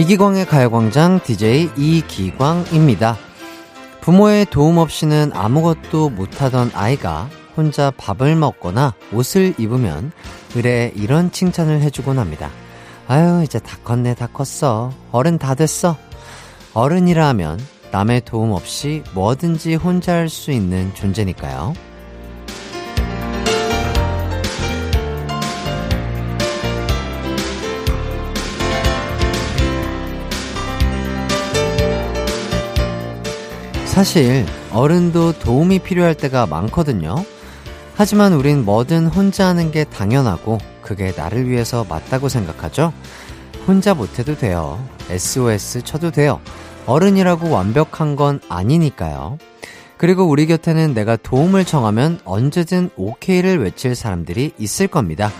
이기광의 가요광장 DJ 이기광입니다. 부모의 도움 없이는 아무것도 못하던 아이가 혼자 밥을 먹거나 옷을 입으면 의뢰 이런 칭찬을 해주곤 합니다. 아유, 이제 다 컸네, 다 컸어. 어른 다 됐어. 어른이라 하면 남의 도움 없이 뭐든지 혼자 할 수 있는 존재니까요. 사실 어른도 도움이 필요할 때가 많거든요. 하지만 우린 뭐든 혼자 하는 게 당연하고 그게 나를 위해서 맞다고 생각하죠. 혼자 못해도 돼요. SOS 쳐도 돼요. 어른이라고 완벽한 건 아니니까요. 그리고 우리 곁에는 내가 도움을 청하면 언제든 오케이를 외칠 사람들이 있을 겁니다.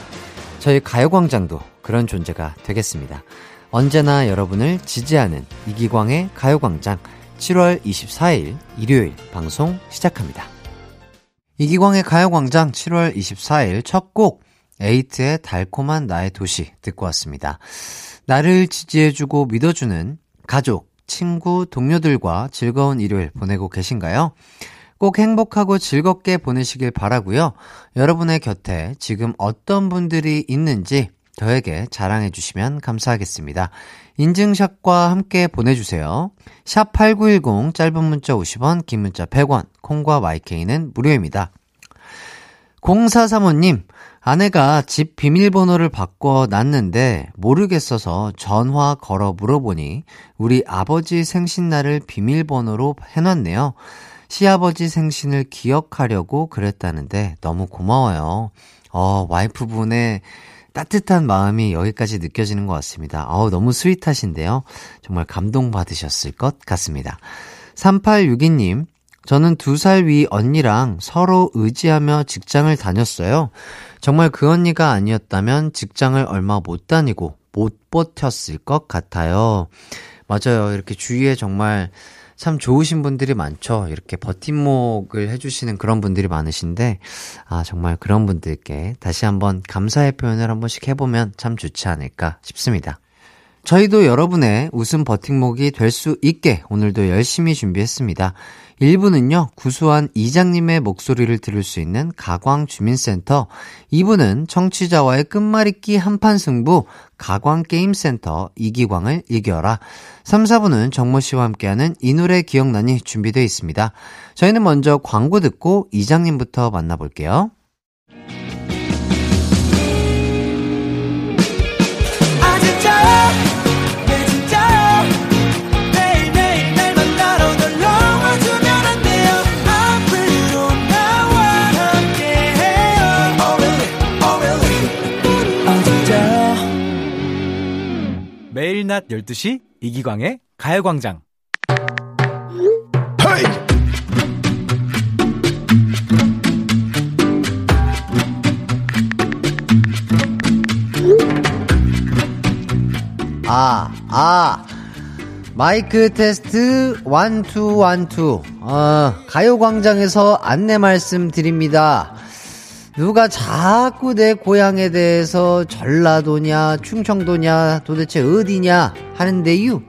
저희 가요광장도 그런 존재가 되겠습니다. 언제나 여러분을 지지하는 이기광의 가요광장 7월 24일 일요일 방송 시작합니다. 이기광의 가요광장 7월 24일 첫 곡 에이트의 달콤한 나의 도시 듣고 왔습니다. 나를 지지해주고 믿어주는 가족, 친구, 동료들과 즐거운 일요일 보내고 계신가요? 꼭 행복하고 즐겁게 보내시길 바라고요. 여러분의 곁에 지금 어떤 분들이 있는지 저에게 자랑해 주시면 감사하겠습니다. 인증샷과 함께 보내주세요. 샵 8910 짧은 문자 50원, 긴 문자 100원, 콩과 마이케이는 무료입니다. 0435님, 아내가 집 비밀번호를 바꿔 놨는데 모르겠어서 전화 걸어 물어보니 우리 아버지 생신날을 비밀번호로 해놨네요. 시아버지 생신을 기억하려고 그랬다는데 너무 고마워요. 어, 와이프분의 따뜻한 마음이 여기까지 느껴지는 것 같습니다. 어우, 너무 스윗하신데요. 정말 감동받으셨을 것 같습니다. 3862님, 저는 두 살 위 언니랑 서로 의지하며 직장을 다녔어요. 정말 그 언니가 아니었다면 직장을 얼마 못 다니고 못 버텼을 것 같아요. 맞아요. 이렇게 주위에 정말 참 좋으신 분들이 많죠. 이렇게 버팀목을 해주시는 그런 분들이 많으신데, 아, 정말 그런 분들께 다시 한번 감사의 표현을 한 번씩 해보면 참 좋지 않을까 싶습니다. 저희도 여러분의 웃음 버팀목이 될 수 있게 오늘도 열심히 준비했습니다. 1부는요, 구수한 이장님의 목소리를 들을 수 있는 가광주민센터. 2부는 청취자와의 끝말잇기 한판 승부, 가광게임센터 이기광을 이겨라. 3, 4부는 정모 씨와 함께하는 이 노래 기억나니 준비되어 있습니다. 저희는 먼저 광고 듣고 이장님부터 만나볼게요. 낮 12시 이기광의 가요광장. 아, 아. 마이크 테스트 원투 원투. 어, 가요광장에서 안내 말씀 드립니다. 누가 자꾸 내 고향에 대해서 전라도냐 충청도냐 도대체 어디냐 하는데요.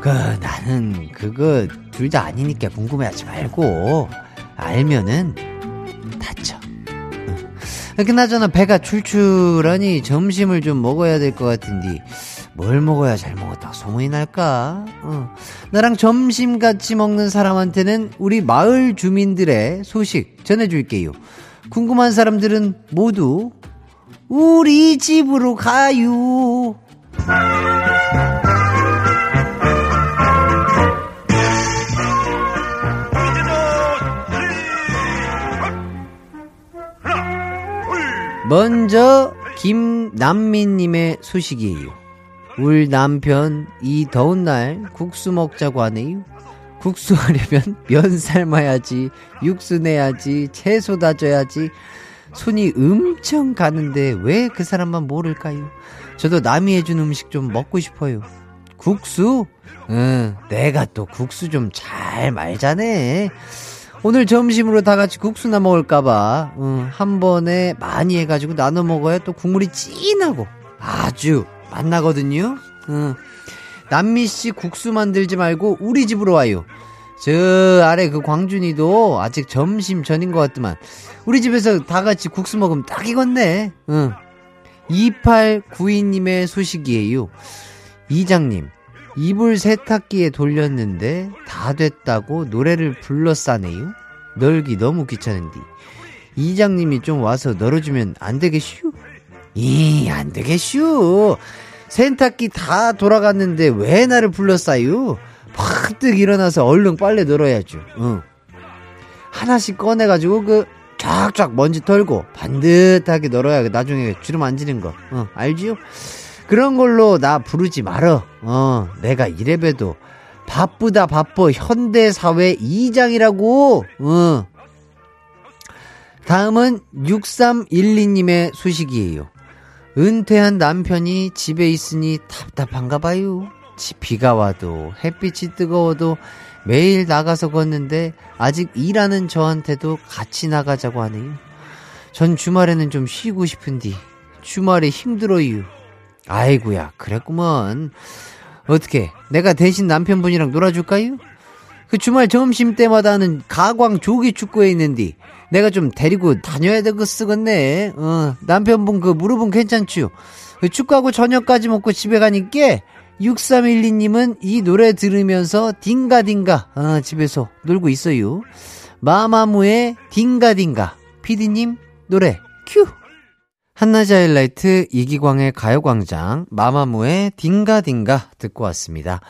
그 나는 그거 둘 다 아니니까 궁금해하지 말고 알면은 다쳐. 응. 그나저나 배가 출출하니 점심을 좀 먹어야 될 것 같은데 뭘 먹어야 잘 먹었다고 소문이 날까? 어. 나랑 점심 같이 먹는 사람한테는 우리 마을 주민들의 소식 전해줄게요. 궁금한 사람들은 모두 우리 집으로 가요. 먼저 김남민님의 소식이에요. 울 남편 이 더운 날 국수 먹자고 하네요. 국수 하려면 면 삶아야지, 육수 내야지, 채소 다져야지. 손이 엄청 가는데 왜 그 사람만 모를까요? 저도 남이 해준 음식 좀 먹고 싶어요. 국수? 응, 내가 또 국수 좀 잘 말자네. 오늘 점심으로 다 같이 국수나 먹을까봐, 응, 한 번에 많이 해가지고 나눠 먹어야 또 국물이 진하고 아주 맛나거든요. 응. 남미 씨 국수 만들지 말고 우리 집으로 와요. 저 아래 그 광준이도 아직 점심 전인 것 같더만. 우리 집에서 다 같이 국수 먹으면 딱 익었네. 응. 2892님의 소식이에요. 이장님, 이불 세탁기에 돌렸는데 다 됐다고 노래를 불러 싸네요. 널기 너무 귀찮은디. 이장님이 좀 와서 널어주면 안 되겠슈? 이, 안 되겠슈. 세탁기 다 돌아갔는데 왜 나를 불렀어요? 팍뜩 일어나서 얼른 빨래 널어야죠. 응. 하나씩 꺼내가지고 그 쫙쫙 먼지 털고 반듯하게 널어야 나중에 주름 안 지는 거. 어, 알지요? 그런 걸로 나 부르지 말어. 어, 내가 이래봬도 바쁘다 바빠 현대사회 이장이라고. 어. 다음은 6312님의 소식이에요. 은퇴한 남편이 집에 있으니 답답한가 봐요. 비가 와도 햇빛이 뜨거워도 매일 나가서 걷는데 아직 일하는 저한테도 같이 나가자고 하네요. 전 주말에는 좀 쉬고 싶은디 주말에 힘들어요. 아이구야 그랬구먼. 어떻게 내가 대신 남편분이랑 놀아줄까요? 그 주말 점심 때마다 하는 가광 조기 축구에 있는디 내가 좀 데리고 다녀야 되고 쓰겠네. 어, 남편분 그 무릎은 괜찮죠? 그 축구하고 저녁까지 먹고 집에 가니까 6312님은 이 노래 들으면서 딩가딩가 어, 집에서 놀고 있어요. 마마무의 딩가딩가 피디님 노래 큐 한낮의 하이라이트 이기광의 가요광장 마마무의 딩가딩가 듣고 왔습니다.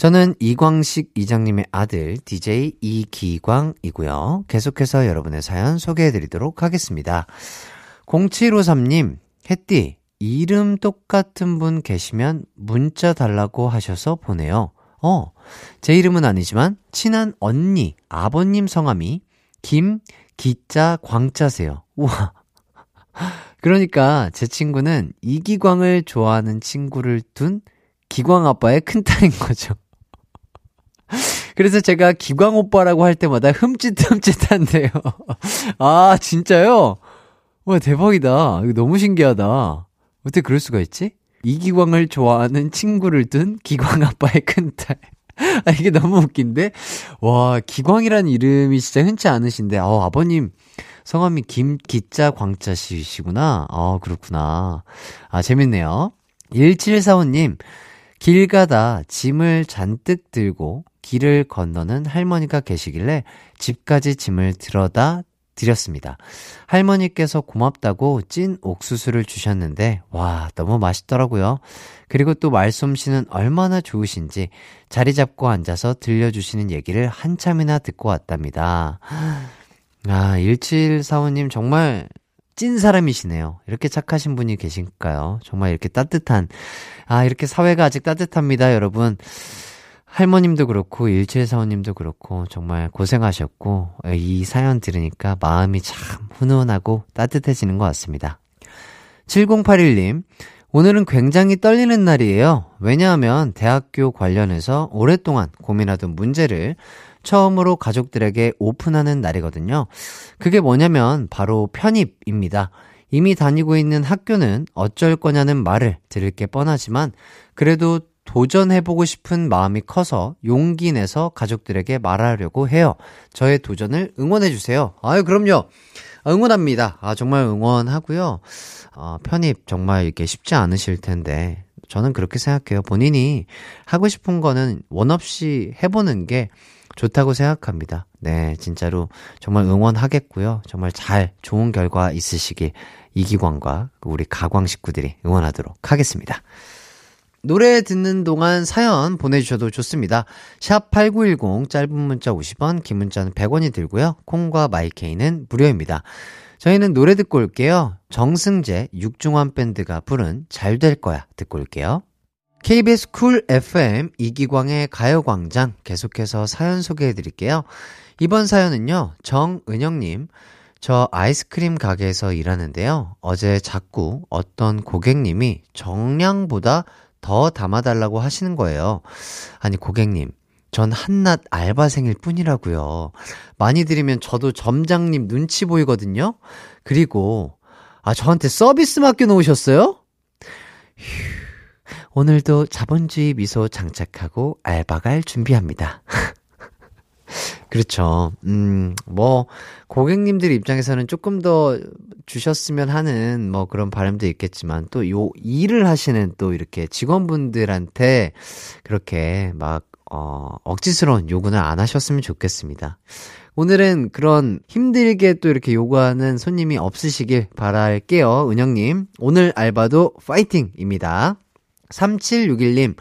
저는 이광식 이장님의 아들 DJ 이기광이고요. 계속해서 여러분의 사연 소개해 드리도록 하겠습니다. 0753님, 햇띠, 이름 똑같은 분 계시면 문자 달라고 하셔서 보내요. 어, 제 이름은 아니지만 친한 언니, 아버님 성함이 김, 기자, 광자세요. 우와. 그러니까 제 친구는 이기광을 좋아하는 친구를 둔 기광 아빠의 큰 딸인 거죠. 그래서 제가 기광 오빠라고 할 때마다 흠칫흠칫한데요. 아, 진짜요? 와, 대박이다. 이거 너무 신기하다. 어떻게 그럴 수가 있지? 이기광을 좋아하는 친구를 둔 기광 아빠의 큰딸. 아, 이게 너무 웃긴데? 와, 기광이란 이름이 진짜 흔치 않으신데, 어, 아버님 성함이 김기자 광자 씨시구나. 어, 그렇구나. 아, 재밌네요. 1745님, 길 가다 짐을 잔뜩 들고 길을 건너는 할머니가 계시길래 집까지 짐을 들어다 드렸습니다. 할머니께서 고맙다고 찐 옥수수를 주셨는데, 와, 너무 맛있더라고요. 그리고 또 말솜씨는 얼마나 좋으신지 자리 잡고 앉아서 들려주시는 얘기를 한참이나 듣고 왔답니다. 아, 1745님 정말 찐 사람이시네요. 이렇게 착하신 분이 계신가요? 정말 이렇게 따뜻한, 아, 이렇게 사회가 아직 따뜻합니다, 여러분. 할머님도 그렇고 1745님도 그렇고 정말 고생하셨고 이 사연 들으니까 마음이 참 훈훈하고 따뜻해지는 것 같습니다. 7081님 오늘은 굉장히 떨리는 날이에요. 왜냐하면 대학교 관련해서 오랫동안 고민하던 문제를 처음으로 가족들에게 오픈하는 날이거든요. 그게 뭐냐면 바로 편입입니다. 이미 다니고 있는 학교는 어쩔 거냐는 말을 들을 게 뻔하지만 그래도 도전해보고 싶은 마음이 커서 용기 내서 가족들에게 말하려고 해요. 저의 도전을 응원해주세요. 아유, 그럼요. 응원합니다. 아, 정말 응원하고요. 어, 편입 정말 이게 쉽지 않으실 텐데, 저는 그렇게 생각해요. 본인이 하고 싶은 거는 원 없이 해보는 게 좋다고 생각합니다. 네, 진짜로 정말 응원하겠고요. 정말 잘 좋은 결과 있으시길 이기광과 우리 가광 식구들이 응원하도록 하겠습니다. 노래 듣는 동안 사연 보내주셔도 좋습니다. 샵 8910 짧은 문자 50원, 긴 문자는 100원이 들고요. 콩과 마이케이는 무료입니다. 저희는 노래 듣고 올게요. 정승재, 육중환 밴드가 부른 잘 될 거야 듣고 올게요. KBS 쿨 FM 이기광의 가요광장 계속해서 사연 소개해 드릴게요. 이번 사연은요, 정은영님. 저 아이스크림 가게에서 일하는데요. 어제 자꾸 어떤 고객님이 정량보다 더 담아달라고 하시는 거예요. 아니, 고객님. 전 한낱 알바생일 뿐이라고요. 많이 드리면 저도 점장님 눈치 보이거든요. 그리고 아 저한테 서비스 맡겨 놓으셨어요? 휴, 오늘도 자본주의 미소 장착하고 알바 갈 준비합니다. 그렇죠. 음, 뭐, 고객님들 입장에서는 조금 더 주셨으면 하는 뭐 그런 바람도 있겠지만 또 요 일을 하시는 또 이렇게 직원분들한테 그렇게 막, 어, 억지스러운 요구는 안 하셨으면 좋겠습니다. 오늘은 그런 힘들게 또 이렇게 요구하는 손님이 없으시길 바랄게요. 은영님. 오늘 알바도 파이팅입니다. 3761님.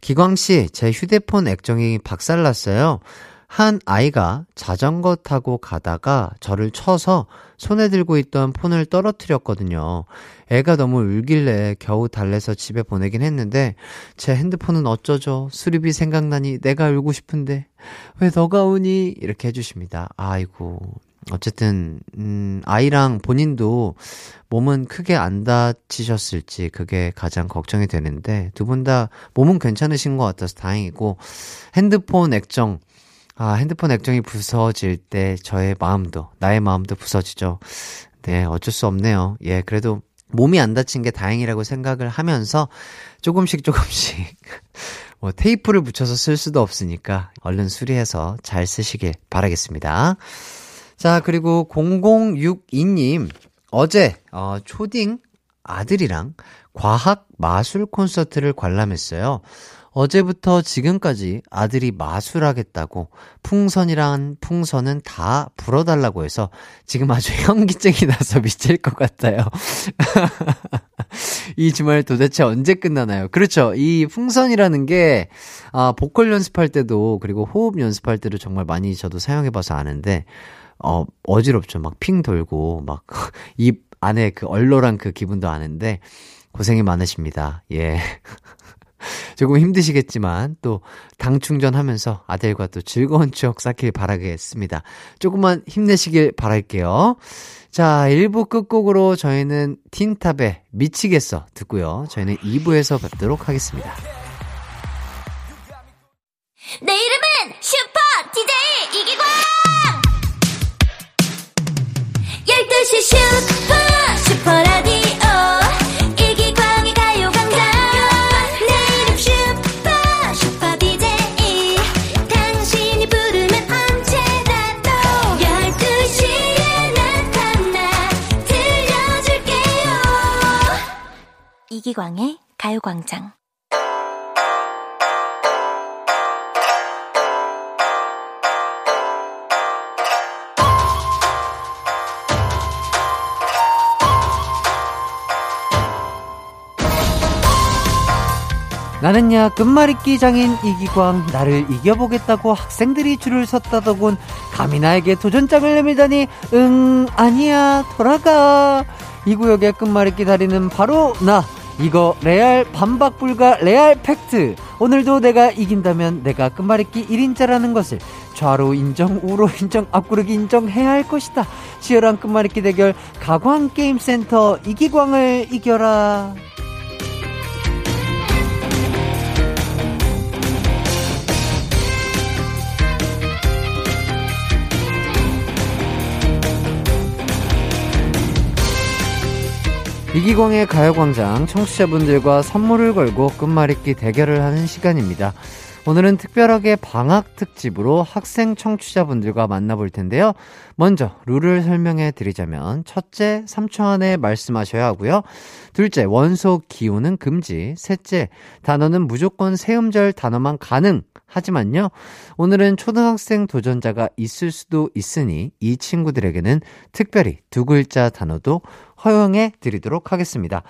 기광씨, 제 휴대폰 액정이 박살났어요. 한 아이가 자전거 타고 가다가 저를 쳐서 손에 들고 있던 폰을 떨어뜨렸거든요. 애가 너무 울길래 겨우 달래서 집에 보내긴 했는데 제 핸드폰은 어쩌죠? 수리비 생각나니 내가 울고 싶은데 왜 너가 우니? 이렇게 해주십니다. 아이고. 어쨌든, 음, 아이랑 본인도 몸은 크게 안 다치셨을지 그게 가장 걱정이 되는데 두 분 다 몸은 괜찮으신 것 같아서 다행이고 핸드폰 액정 아, 핸드폰 액정이 부서질 때 저의 마음도, 나의 마음도 부서지죠. 네, 어쩔 수 없네요. 예, 그래도 몸이 안 다친 게 다행이라고 생각을 하면서 조금씩 조금씩 뭐 테이프를 붙여서 쓸 수도 없으니까 얼른 수리해서 잘 쓰시길 바라겠습니다. 자, 그리고 0062님, 어제, 어, 초딩 아들이랑 과학 마술 콘서트를 관람했어요. 어제부터 지금까지 아들이 마술하겠다고 풍선이란 풍선은 다 불어달라고 해서 지금 아주 현기증이 나서 미칠 것 같아요. 이 주말 도대체 언제 끝나나요? 그렇죠. 이 풍선이라는 게, 아, 보컬 연습할 때도, 그리고 호흡 연습할 때도 정말 많이 저도 사용해봐서 아는데, 어, 어지럽죠. 막 핑 돌고, 막, 입 안에 그 얼얼한 그 기분도 아는데, 고생이 많으십니다. 예. 조금 힘드시겠지만 또 당 충전하면서 아들과 또 즐거운 추억 쌓길 바라겠습니다. 조금만 힘내시길 바랄게요. 자, 1부 끝곡으로 저희는 틴탑의 미치겠어 듣고요. 저희는 2부에서 뵙도록 하겠습니다. 내이 이기광의 가요광장. 나는야 끝말잇기 장인 이기광 나를 이겨보겠다고 학생들이 줄을 섰다더군. 감히 나에게 도전장을 내밀다니 응 아니야 돌아가. 이 구역의 끝말잇기 달인은 바로 나 이거 레알 반박 불가 레알 팩트. 오늘도 내가 이긴다면 내가 끝말잇기 1인자라는 것을 좌로 인정 우로 인정 앞구르기 인정해야 할 것이다. 치열한 끝말잇기 대결 가광 게임 센터 이기광을 이겨라 이기광의 가요광장 청취자분들과 선물을 걸고 끝말잇기 대결을 하는 시간입니다. 오늘은 특별하게 방학 특집으로 학생 청취자분들과 만나볼 텐데요. 먼저 룰을 설명해 드리자면 첫째, 3초 안에 말씀하셔야 하고요. 둘째, 원소 기호는 금지. 셋째, 단어는 무조건 세음절 단어만 가능. 하지만요, 오늘은 초등학생 도전자가 있을 수도 있으니 이 친구들에게는 특별히 두 글자 단어도 허용해 드리도록 하겠습니다.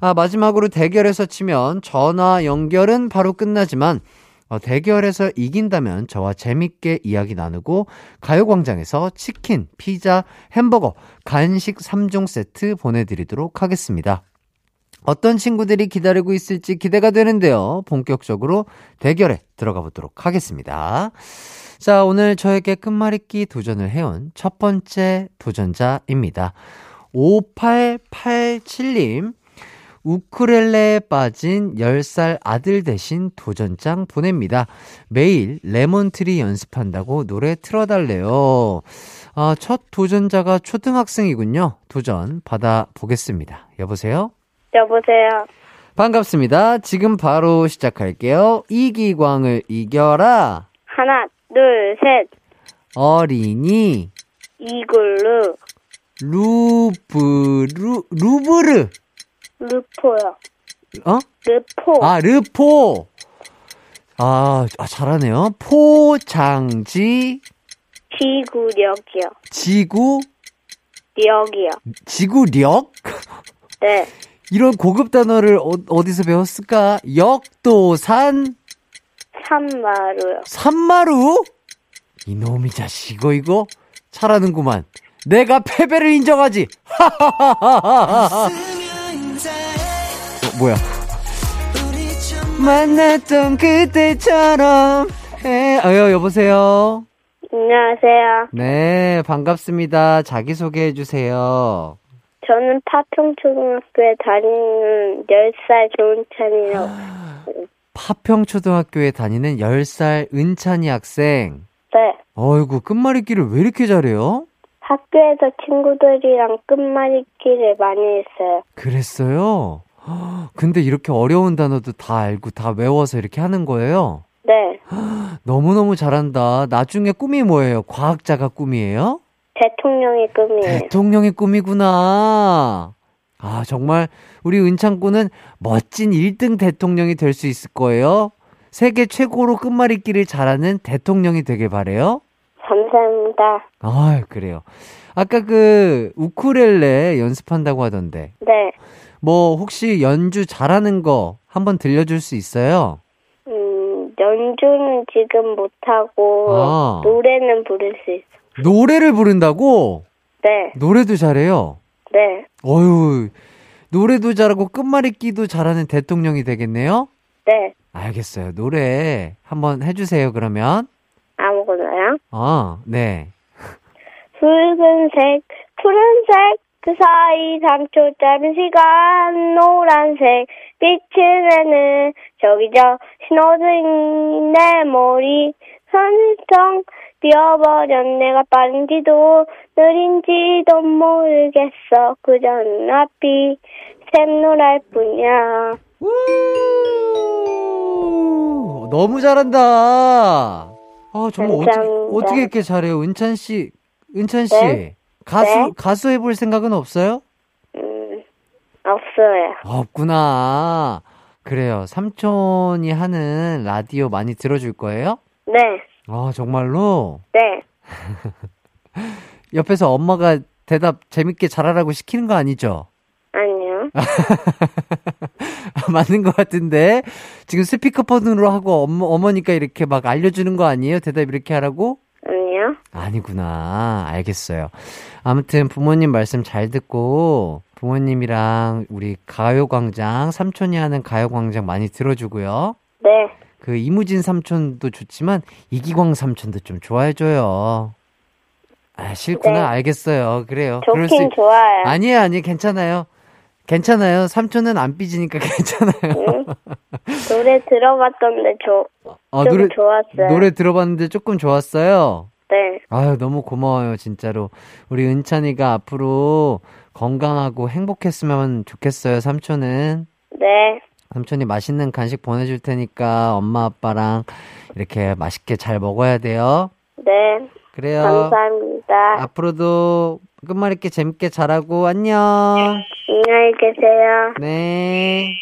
아, 마지막으로 대결에서 치면 전화 연결은 바로 끝나지만 어, 대결에서 이긴다면 저와 재밌게 이야기 나누고 가요광장에서 치킨, 피자, 햄버거, 간식 3종 세트 보내드리도록 하겠습니다. 어떤 친구들이 기다리고 있을지 기대가 되는데요. 본격적으로 대결에 들어가 보도록 하겠습니다. 자, 오늘 저에게 끝말잇기 도전을 해온 첫 번째 도전자입니다. 5887님, 우쿨렐레에 빠진 10살 아들 대신 도전장 보냅니다. 매일 Lemon Tree 연습한다고 노래 틀어달래요. 아, 첫 도전자가 초등학생이군요. 도전 받아보겠습니다. 여보세요? 여보세요. 반갑습니다. 지금 바로 시작할게요. 이기광을 이겨라. 하나, 둘, 셋. 어린이 이글루, 루브르 루브르 르포요. 어? 르포, 아 르포 아, 아 잘하네요. 포장지 지구력이요. 지구 력이요. 지구력 네. 이런 고급 단어를 어, 디서 배웠을까? 역도산 산마루요. 산마루 이놈이 자식 이거 이거 잘하는구만. 내가 패배를 인정하지. 하하하하하. 어, 뭐야? 만났던 그때처럼 해. 어, 여보세요. 안녕하세요. 네, 반갑습니다. 자기 소개해 주세요. 저는 파평초등학교에 다니는 10살 조은찬이라고. 파평초등학교에 다니는 10살 은찬이 학생. 네. 어이구, 끝말잇기를 왜 이렇게 잘해요? 학교에서 친구들이랑 끝말잇기를 많이 했어요. 그랬어요? 헉, 근데 이렇게 어려운 단어도 다 알고 다 외워서 이렇게 하는 거예요? 네. 너무너무 잘한다. 나중에 꿈이 뭐예요? 과학자가 꿈이에요? 대통령이 꿈이에요. 대통령의 꿈이구나. 아, 정말 우리 은창군은 멋진 1등 대통령이 될 수 있을 거예요. 세계 최고로 끝말잇기를 잘하는 대통령이 되길 바래요. 감사합니다. 아, 그래요. 아까 그 우쿨렐레 연습한다고 하던데. 네. 뭐 혹시 연주 잘하는 거 한번 들려줄 수 있어요? 음, 연주는 지금 못하고, 아. 노래는 부를 수 있어요. 노래를 부른다고? 네. 노래도 잘해요. 네. 어휴, 노래도 잘하고 끝말잇기도 잘하는 대통령이 되겠네요? 네. 알겠어요. 노래 한번 해주세요, 그러면. 아무거나요? 아, 네. 붉은색, 푸른색, 그 사이 3초 짧은 시간, 노란색, 빛을 내는, 저기 저, 신호등 내 머리, 선정 비어버렸 내가 빠른지도, 느린지도 모르겠어. 그저 눈앞이 샘노랄 뿐이야. 우! 너무 잘한다. 아, 정말 어떻게. 어떻게 이렇게 잘해요? 은찬 씨, 은찬 씨. 네? 가수, 네? 가수 해볼 생각은 없어요? 음, 없어요. 없구나. 그래요. 삼촌이 하는 라디오 많이 들어줄 거예요? 네, 아, 정말로? 네. 옆에서 엄마가 대답 재밌게 잘하라고 시키는 거 아니죠? 아니요. 맞는 것 같은데. 지금 스피커폰으로 하고 어머, 어머니까 이렇게 막 알려주는 거 아니에요? 대답 이렇게 하라고? 아니구나. 알겠어요. 아무튼 부모님 말씀 잘 듣고 부모님이랑 우리 가요광장, 삼촌이 하는 가요광장 많이 들어주고요. 네. 그 이무진 삼촌도 좋지만 이기광 삼촌도 좀 좋아해줘요. 아, 싫구나. 네. 알겠어요. 그래요. 수 좋긴 있- 좋아요. 아니에요, 아니에요. 괜찮아요. 괜찮아요. 삼촌은 안 삐지니까 괜찮아요. 응? 노래 들어봤던데 조, 어, 좀 좋았어요. 노래 들어봤는데 조금 좋았어요. 네. 아유, 너무 고마워요, 진짜로. 우리 은찬이가 앞으로 건강하고 행복했으면 좋겠어요, 삼촌은. 네. 삼촌이 맛있는 간식 보내줄 테니까 엄마, 아빠랑 이렇게 맛있게 잘 먹어야 돼요. 네. 그래요. 감사합니다. 앞으로도 끝말잇기 재밌게 잘하고 안녕. 안녕히 계세요. 네.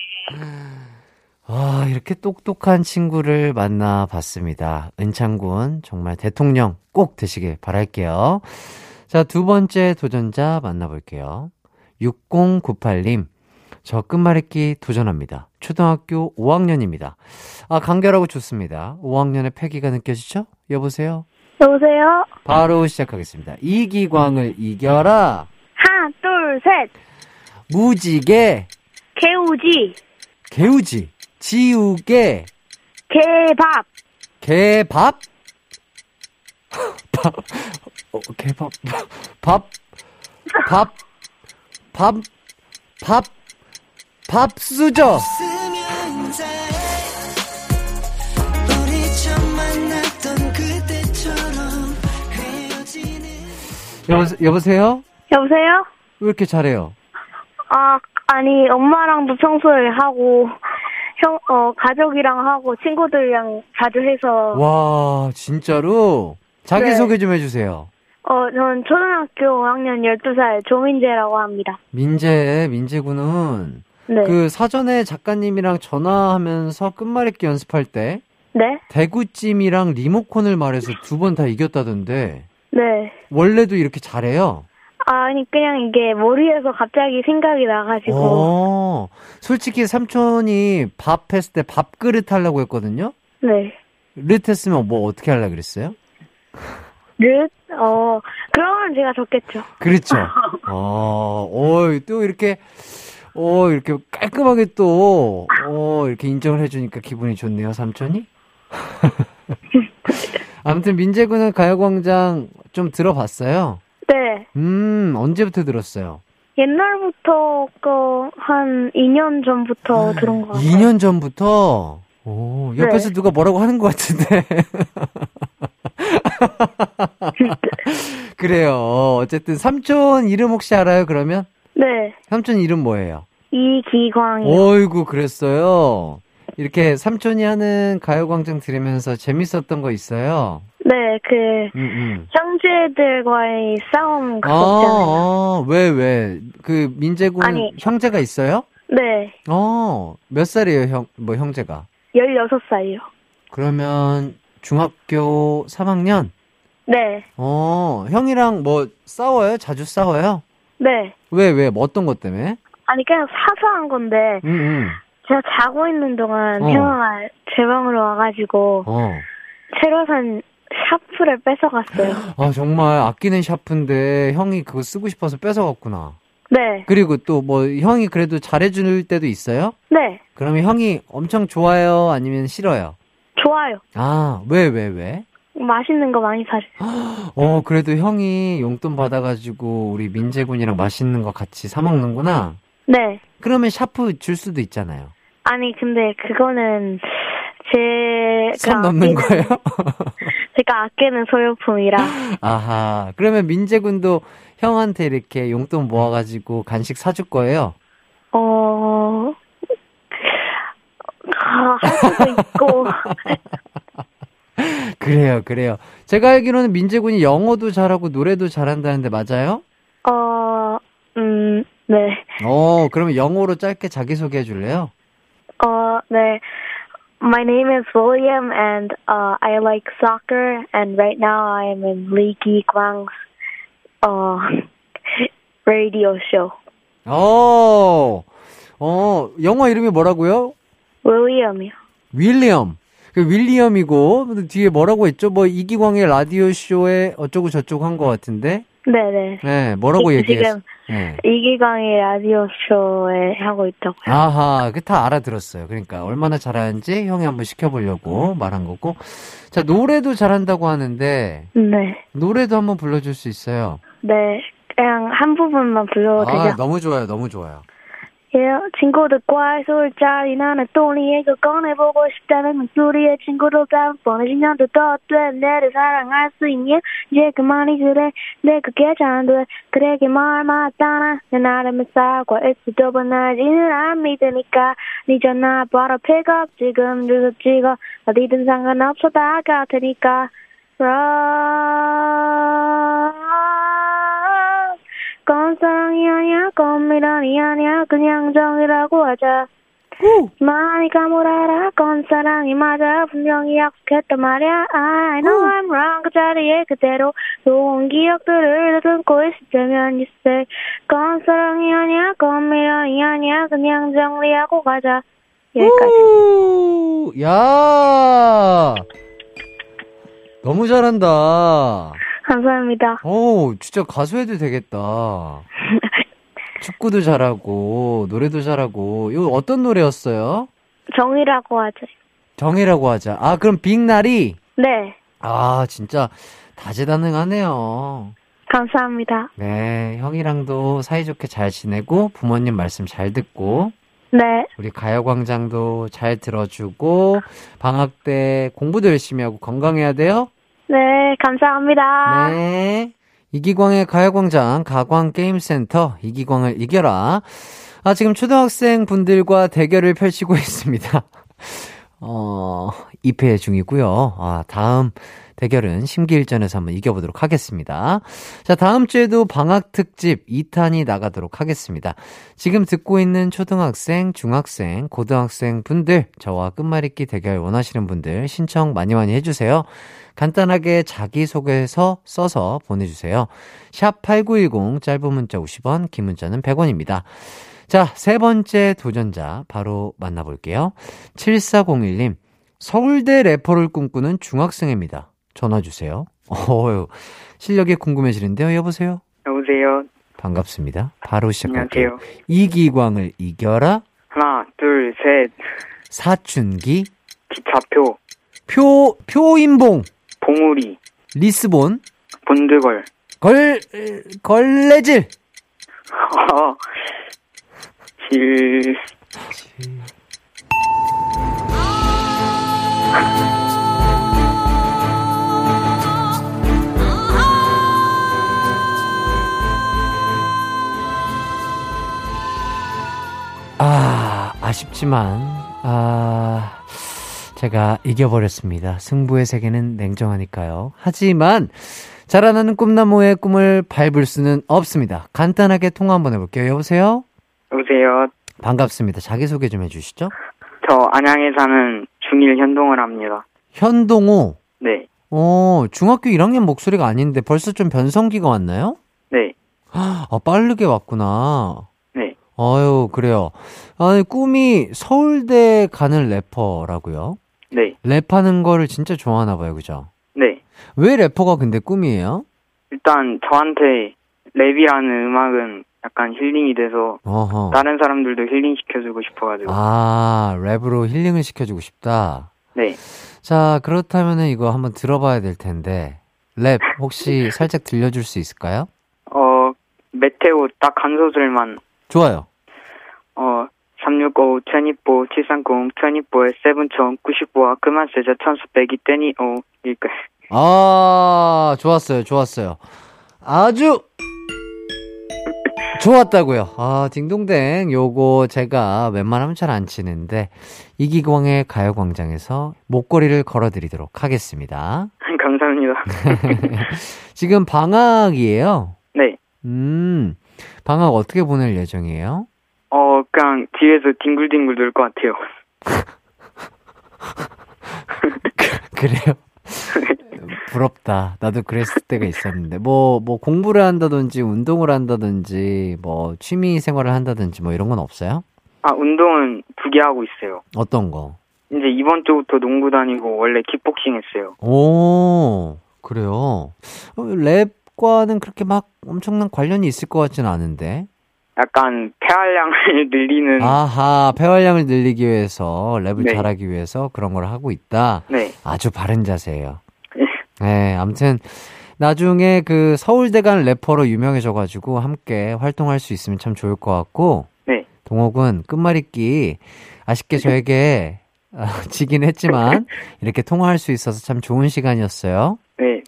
아, 이렇게 똑똑한 친구를 만나 봤습니다. 은창군, 정말 대통령 꼭 되시길 바랄게요. 자, 두 번째 도전자 만나볼게요. 6098님, 저 끝말잇기 도전합니다. 초등학교 5학년입니다. 아, 간결하고 좋습니다. 5학년의 패기가 느껴지죠? 여보세요? 여보세요? 바로 시작하겠습니다. 이기광을 이겨라! 하나, 둘, 셋. 무지개, 개우지. 개우지, 지우개, 개밥. 개밥? 밥, 어, 개밥, 밥, 밥, 밥, 밥, 밥수저. 여보세, 여보세요? 여보세요? 왜 이렇게 잘해요? 아, 아니, 엄마랑도 평소에 하고, 형, 어, 가족이랑 하고, 친구들이랑 자주 해서, 와, 진짜로? 자기소개 좀 해주세요. 어, 전 초등학교 5학년 12살 조민재라고 합니다. 민재, 민재군은 네. 그 사전에 작가님이랑 전화하면서 끝말잇기 연습할 때 네? 대구찜이랑 리모컨을 말해서 두 번 다 이겼다던데 네. 원래도 이렇게 잘해요? 아니, 그냥 이게 머리에서 갑자기 생각이 나가지고, 어, 솔직히 삼촌이 밥 했을 때 밥그릇 하려고 했거든요? 네. 릇 했으면 뭐 어떻게 하려고 그랬어요? 르? 어, 그러면 제가 좋겠죠. 그렇죠. 어, 어, 또 이렇게, 어, 이렇게 깔끔하게 또, 어, 이렇게 인정을 해주니까 기분이 좋네요, 삼촌이. 아무튼 민재군은 가요광장 좀 들어봤어요. 네. 음, 언제부터 들었어요? 옛날부터, 그, 한 2년 전부터 들은 것 같아요. 2년 전부터? 오, 옆에서 네. 누가 뭐라고 하는 것 같은데. 그래요. 어쨌든 삼촌 이름 혹시 알아요, 그러면? 네. 삼촌 이름 뭐예요? 이기광이요. 어이구, 그랬어요. 이렇게 삼촌이 하는 가요광장 들으면서 재밌었던 거 있어요? 네, 그, 음, 음. 형제들과의 싸움 아, 그거잖아요. 아, 왜, 왜? 그, 민재군 아니. 형제가 있어요? 네, 어, 몇 살이에요, 형, 뭐, 형제가? 16살이요. 그러면, 중학교 3학년? 네, 어, 형이랑 뭐, 싸워요? 자주 싸워요? 네. 왜, 왜, 뭐 어떤 것 때문에? 아니, 그냥 사소한 건데, 응, 응. 제가 자고 있는 동안 어. 형아가 제 방으로 와가지고, 어. 새로 산 샤프를 뺏어갔어요. 아, 정말 아끼는 샤프인데, 형이 그거 쓰고 싶어서 뺏어갔구나. 네, 그리고 또 뭐, 형이 그래도 잘해줄 때도 있어요? 네, 그러면 형이 엄청 좋아요? 아니면 싫어요? 좋아요. 아, 왜, 왜, 왜? 맛있는 거 많이 사줘. 어, 그래도 형이 용돈 받아가지고 우리 민재군이랑 맛있는 거 같이 사먹는구나. 네. 그러면 샤프 줄 수도 있잖아요. 아니, 근데 그거는 제가. 선 넘는 거예요? 제가 아끼는 소유품이라. 아하. 그러면 민재 군도 형한테 이렇게 용돈 모아가지고 간식 사줄 거예요? 어, 아, 할 수도 있고. 그래요, 그래요. 제가 알기로는 민재 군이 영어도 잘하고 노래도 잘한다는데 맞아요? 어, 음, 네. 어, 그러면 영어로 짧게 자기소개해 줄래요? 어, 네. My name is William and uh, I like soccer and right now I am in Lee Ki Kwang's uh, radio show. 어, 어, 영어 이름이 뭐라고요? William이요. 윌리엄. 그 윌리엄이고 뒤에 뭐라고 했죠? 뭐 이기광의 라디오 쇼에 어쩌고 저쩌고 한 것 같은데. 네네. 네, 뭐라고 얘기했어요? 지금 네. 이기광의 라디오 쇼에 하고 있다고요. 아하, 그 다 알아들었어요. 그러니까 얼마나 잘하는지 형이 한번 시켜보려고 말한 거고. 자, 노래도 잘한다고 하는데 네. 노래도 한번 불러줄 수 있어요. 네. 그냥 한 부분만 불러도 아, 되죠? 너무 좋아요, 너무 좋아요. 예, 친구들과의 술자리 나는 또네 얘기 꺼내보고 싶다는 목소리에 친구들 따윈 뻔해진 년도 더돼. 내를 사랑할 수 있니? 이제 그만이 그래. 내 그게 잘돼. 그래 그말 맞다나? 내 나름의 쌀과 애쓰도 번나지는 안 믿으니까. 네 전화 바로 픽업. 지금 주소 찍어. 어디든 상관없어 다 같으니까. Run. 건 사랑이 아니야, 건 미련이 아니야, 그냥 정이라고 하자. 많이 까물어라, 건 사랑이 맞아, 분명히 약속했단 말이야. I know I'm wrong, 그 자리에 그대로 좋은 기억들을 다듬고 있을 때면 you say, 건 사랑이 아니야, 건 미련이 아니야, 그냥 정리하고 가자. 여기까지. 오, 야! 너무 잘한다. 감사합니다. 오, 진짜 가수 해도 되겠다. 축구도 잘하고, 노래도 잘하고. 이거 어떤 노래였어요? 정이라고 하자. 정이라고 하자. 아, 그럼 빅날이? 네, 아, 진짜 다재다능하네요. 감사합니다. 네, 형이랑도 사이좋게 잘 지내고, 부모님 말씀 잘 듣고, 네, 우리 가요광장도 잘 들어주고, 방학 때 공부도 열심히 하고 건강해야 돼요? 네, 감사합니다. 네. 이기광의 가요광장 가광게임센터 이기광을 이겨라. 아, 지금 초등학생 분들과 대결을 펼치고 있습니다. 어, 2패 중이고요. 아, 다음 대결은 심기일전에서 한번 이겨보도록 하겠습니다. 자, 다음 주에도 방학 특집 2탄이 나가도록 하겠습니다. 지금 듣고 있는 초등학생, 중학생, 고등학생 분들, 저와 끝말잇기 대결 원하시는 분들 신청 많이 많이 해주세요. 간단하게 자기소개서 써서 보내주세요. 샵 8910 짧은 문자 50원, 긴 문자는 100원입니다. 자, 세 번째 도전자 바로 만나볼게요. 7401님, 서울대 래퍼를 꿈꾸는 중학생입니다. 전화 주세요. 어유 실력이 궁금해지는데요. 여보세요? 여보세요. 반갑습니다. 바로 시작할게요. 안녕하세요. 이기광을 이겨라. 하나, 둘, 셋. 사춘기. 기차표. 표, 표인봉. 봉우리. 리스본. 본드걸. 걸, 걸레질. 어, 질. 아, 아쉽지만, 아, 제가 이겨버렸습니다. 승부의 세계는 냉정하니까요. 하지만, 자라나는 꿈나무의 꿈을 밟을 수는 없습니다. 간단하게 통화 한번 해볼게요. 여보세요? 여보세요. 반갑습니다. 자기소개 좀 해주시죠. 저 안양에 사는 중1 현동을 합니다. 현동호. 네. 어, 중학교 1학년 목소리가 아닌데 벌써 좀 변성기가 왔나요? 네. 아, 빠르게 왔구나. 네. 아유, 그래요. 아니, 꿈이 서울대 가는 래퍼라고요? 네. 랩하는 거를 진짜 좋아하나 봐요, 그죠? 네. 왜 래퍼가 근데 꿈이에요? 일단 저한테 랩이라는 음악은 약간 힐링이 돼서 어허. 다른 사람들도 힐링 시켜주고 싶어가지고. 아, 랩으로 힐링을 시켜주고 싶다. 네. 자, 그렇다면은 이거 한번 들어봐야 될 텐데. 랩 혹시 살짝 들려줄 수 있을까요? 어, 메테오 딱 한 소절만. 좋아요. 어, 365, 24, 730, 24에 7천, 95와 그만 세자 천수백이 떼니, 어, 이거. 아, 좋았어요, 좋았어요. 아주 좋았다고요. 아, 딩동댕. 요거 제가 웬만하면 잘 안 치는데 이기광의 가요 광장에서 목걸이를 걸어 드리도록 하겠습니다. 감사합니다. 지금 방학이에요. 네. 음, 방학 어떻게 보낼 예정이에요? 어, 그냥 뒤에서 뒹굴뒹굴 놀 것 같아요. 그래요? 부럽다. 나도 그랬을 때가 있었는데. 뭐, 뭐, 공부를 한다든지, 운동을 한다든지, 뭐, 취미 생활을 한다든지, 뭐, 이런 건 없어요? 아, 운동은 두 개 하고 있어요. 어떤 거? 이제 이번 주부터 농구 다니고 원래 킥복싱 했어요. 오, 그래요. 어, 랩 과는 그렇게 막 엄청난 관련이 있을 것 같지는 않은데. 약간 폐활량을 늘리는 아하, 폐활량을 늘리기 위해서, 랩을 네. 잘하기 위해서 그런 걸 하고 있다. 네. 아주 바른 자세예요. 네. 네, 아무튼 나중에 그 서울대 간 래퍼로 유명해져가지고 함께 활동할 수 있으면 참 좋을 것 같고. 네. 동욱은 끝말잇기 아쉽게 저에게 아, 지긴 했지만 이렇게 통화할 수 있어서 참 좋은 시간이었어요. 네.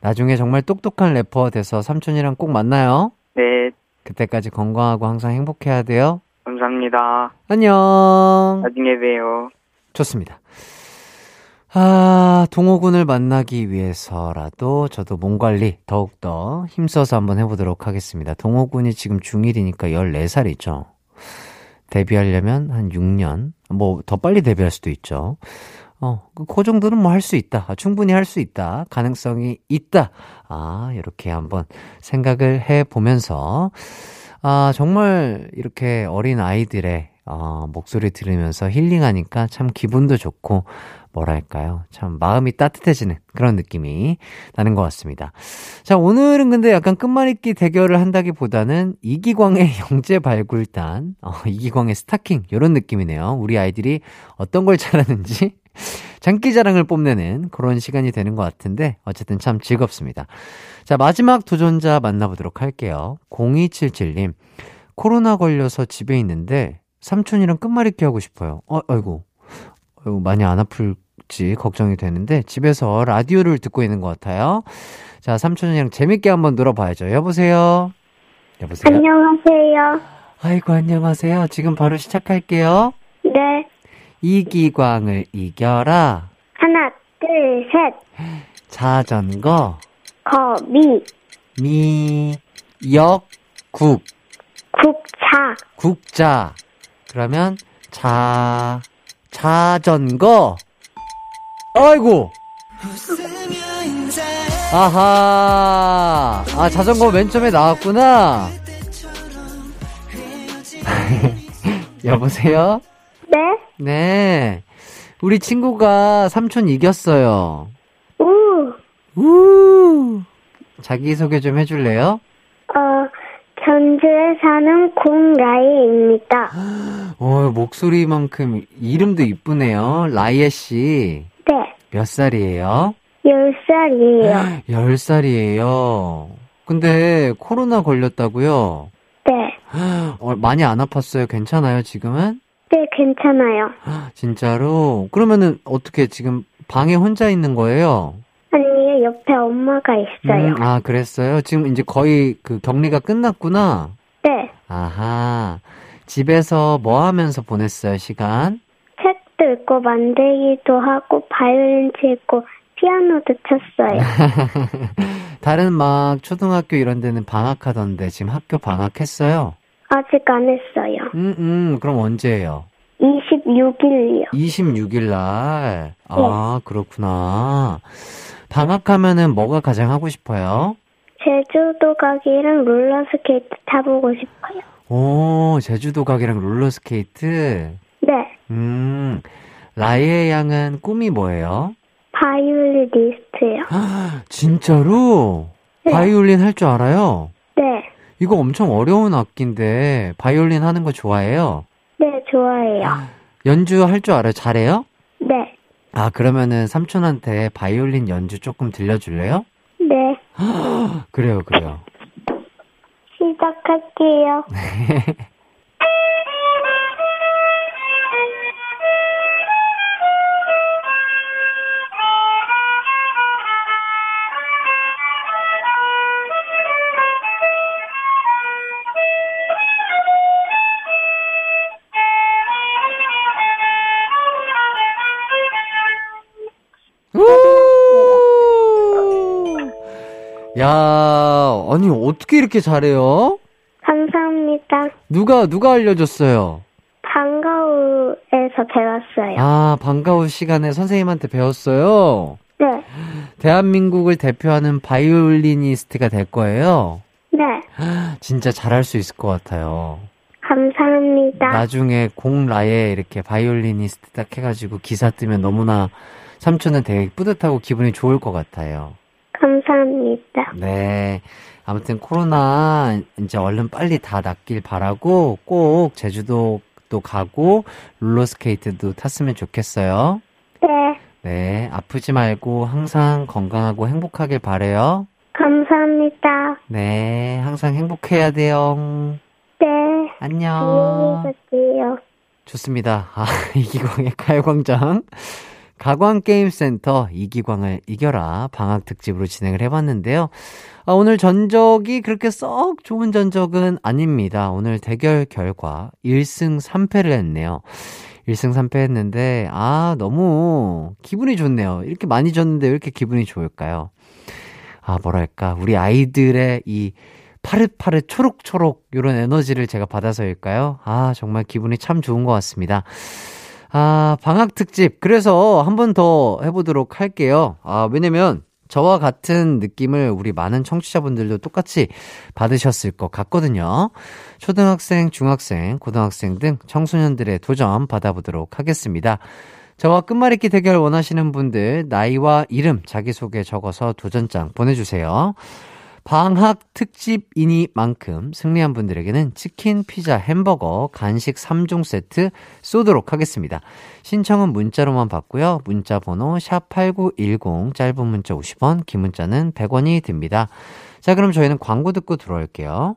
나중에 정말 똑똑한 래퍼 돼서 삼촌이랑 꼭 만나요. 네. 그때까지 건강하고 항상 행복해야 돼요. 감사합니다. 안녕. 나중에 봬요. 좋습니다. 아, 동호군을 만나기 위해서라도 저도 몸 관리 더욱더 힘써서 한번 해보도록 하겠습니다. 동호군이 지금 중1이니까 14살이죠. 데뷔하려면 한 6년, 뭐 더 빨리 데뷔할 수도 있죠. 어, 그, 그 정도는 뭐 할 수 있다. 아, 충분히 할 수 있다. 가능성이 있다. 아, 이렇게 한번 생각을 해 보면서, 아, 정말 이렇게 어린 아이들의, 어, 목소리 들으면서 힐링하니까 참 기분도 좋고, 뭐랄까요. 참 마음이 따뜻해지는 그런 느낌이 나는 것 같습니다. 자, 오늘은 근데 약간 끝말잇기 대결을 한다기 보다는 이기광의 영재 발굴단, 어, 이기광의 스타킹, 이런 느낌이네요. 우리 아이들이 어떤 걸 잘하는지 장기자랑을 뽐내는 그런 시간이 되는 것 같은데, 어쨌든 참 즐겁습니다. 자, 마지막 도전자 만나보도록 할게요. 0277님, 코로나 걸려서 집에 있는데, 삼촌이랑 끝말잇기 하고 싶어요. 어, 아이고. 아이고, 많이 안 아플지 걱정이 되는데, 집에서 라디오를 듣고 있는 것 같아요. 자, 삼촌이랑 재밌게 한번 놀아봐야죠. 여보세요? 여보세요? 안녕하세요. 아이고, 안녕하세요. 지금 바로 시작할게요. 네. 이기광을 이겨라. 하나, 둘, 셋. 자전거, 거미, 미, 역, 국, 국차, 국자. 그러면, 자, 자전거. 아이고! 아하! 아, 자전거 맨 처음에 나왔구나. 여보세요? 네. 네. 우리 친구가 삼촌 이겼어요. 우, 우! 자기소개 좀 해줄래요? 어, 전주에 사는 공라이입니다. 어, 목소리만큼 이름도 이쁘네요. 라이에 씨. 네. 몇 살이에요? 10살이에요. 10살이에요. 근데 코로나 걸렸다고요? 네. 어, 많이 안 아팠어요? 괜찮아요, 지금은? 네, 괜찮아요. 진짜로? 그러면은 어떻게 지금 방에 혼자 있는 거예요? 아니, 옆에 엄마가 있어요. 음, 아, 그랬어요? 지금 이제 거의 그 격리가 끝났구나? 네. 아하. 집에서 뭐 하면서 보냈어요, 시간? 책도 읽고 만들기도 하고 바이올린 치고 피아노도 쳤어요. 다른 막 초등학교 이런 데는 방학하던데 지금 학교 방학했어요? 아직 안 했어요. 음, 음, 그럼 언제예요? 26일이요. 26일 날. 아, 그렇구나. 방학하면은 뭐가 가장 하고 싶어요? 제주도 가기랑 롤러스케이트 타보고 싶어요. 오, 제주도 가기랑 롤러스케이트. 네. 음, 라이의 양은 꿈이 뭐예요? 바이올리니스트요. 진짜로? 네. 바이올린 할 줄 알아요? 네. 이거 엄청 어려운 악기인데, 바이올린 하는 거 좋아해요? 네, 좋아해요. 연주할 줄 알아요? 잘해요? 네. 아, 그러면은 삼촌한테 바이올린 연주 조금 들려줄래요? 네. 그래요, 그래요. 시작할게요. 아니, 어떻게 이렇게 잘해요? 감사합니다. 누가, 누가 알려줬어요? 방과후에서 배웠어요. 아, 방과후 시간에 선생님한테 배웠어요? 네. 대한민국을 대표하는 바이올리니스트가 될 거예요? 네. 진짜 잘할 수 있을 것 같아요. 감사합니다. 나중에 공라에 이렇게 바이올리니스트 딱 해가지고 기사 뜨면 너무나 삼촌은 되게 뿌듯하고 기분이 좋을 것 같아요. 감사합니다. 네. 아무튼 코로나 이제 얼른 빨리 다 낫길 바라고 꼭 제주도도 가고 롤러스케이트도 탔으면 좋겠어요. 네. 네. 아프지 말고 항상 건강하고 행복하길 바래요. 감사합니다. 네. 항상 행복해야 돼요. 네. 안녕. 안녕히 가세요. 좋습니다. 아, 이기광의 가요광장. 가광게임센터 이기광을 이겨라 방학 특집으로 진행을 해봤는데요. 아, 오늘 전적이 그렇게 썩 좋은 전적은 아닙니다. 오늘 대결 결과 1승 3패를 했네요. 1승 3패 했는데, 아, 너무 기분이 좋네요. 이렇게 많이 졌는데 왜 이렇게 기분이 좋을까요? 아, 뭐랄까. 우리 아이들의 이 파릇파릇 초록초록 이런 에너지를 제가 받아서일까요? 아, 정말 기분이 참 좋은 것 같습니다. 아, 방학 특집. 그래서 한 번 더 해보도록 할게요. 아, 왜냐면 저와 같은 느낌을 우리 많은 청취자분들도 똑같이 받으셨을 것 같거든요. 초등학생, 중학생, 고등학생 등 청소년들의 도전 받아보도록 하겠습니다. 저와 끝말잇기 대결 원하시는 분들 나이와 이름, 자기소개 적어서 도전장 보내주세요. 방학 특집이니만큼 승리한 분들에게는 치킨, 피자, 햄버거, 간식 3종 세트 쏘도록 하겠습니다. 신청은 문자로만 받고요. 문자 번호 샵8910 짧은 문자 50원, 긴 문자는 100원이 듭니다. 자, 그럼 저희는 광고 듣고 들어올게요.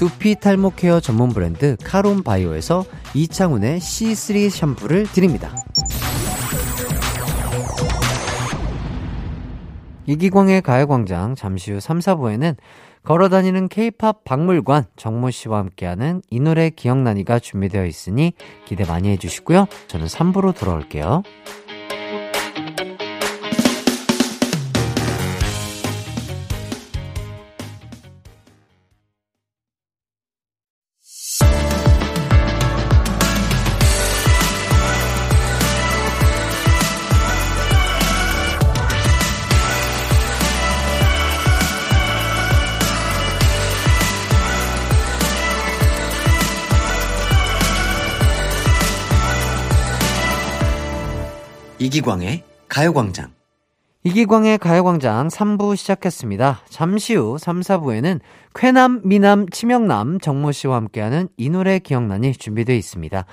두피 탈모 care 전문 브랜드 카론 바이오에서 이창훈의 C3 샴푸를 드립니다. 이기광의 가요광장 잠시 후 3, 4부에는 걸어다니는 케이팝 박물관 정모 씨와 함께하는 이 노래 기억나니가 준비되어 있으니 기대 많이 해주시고요. 저는 3부로 돌아올게요. 이기광의 가요광장. 이기광의 가요광장 3부 시작했습니다. 잠시 후 3, 4부에는 쾌남, 미남, 치명남 정모 씨와 함께하는 이 노래 기억나니 준비되어 있습니다.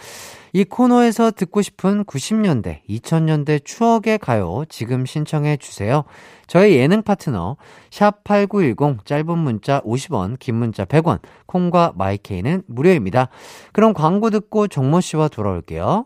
이 코너에서 듣고 싶은 90년대, 2000년대 추억의 가요 지금 신청해 주세요. 저희 예능 파트너 샵8910 짧은 문자 50원, 긴 문자 100원, 콩과 마이케이는 무료입니다. 그럼 광고 듣고 정모 씨와 돌아올게요.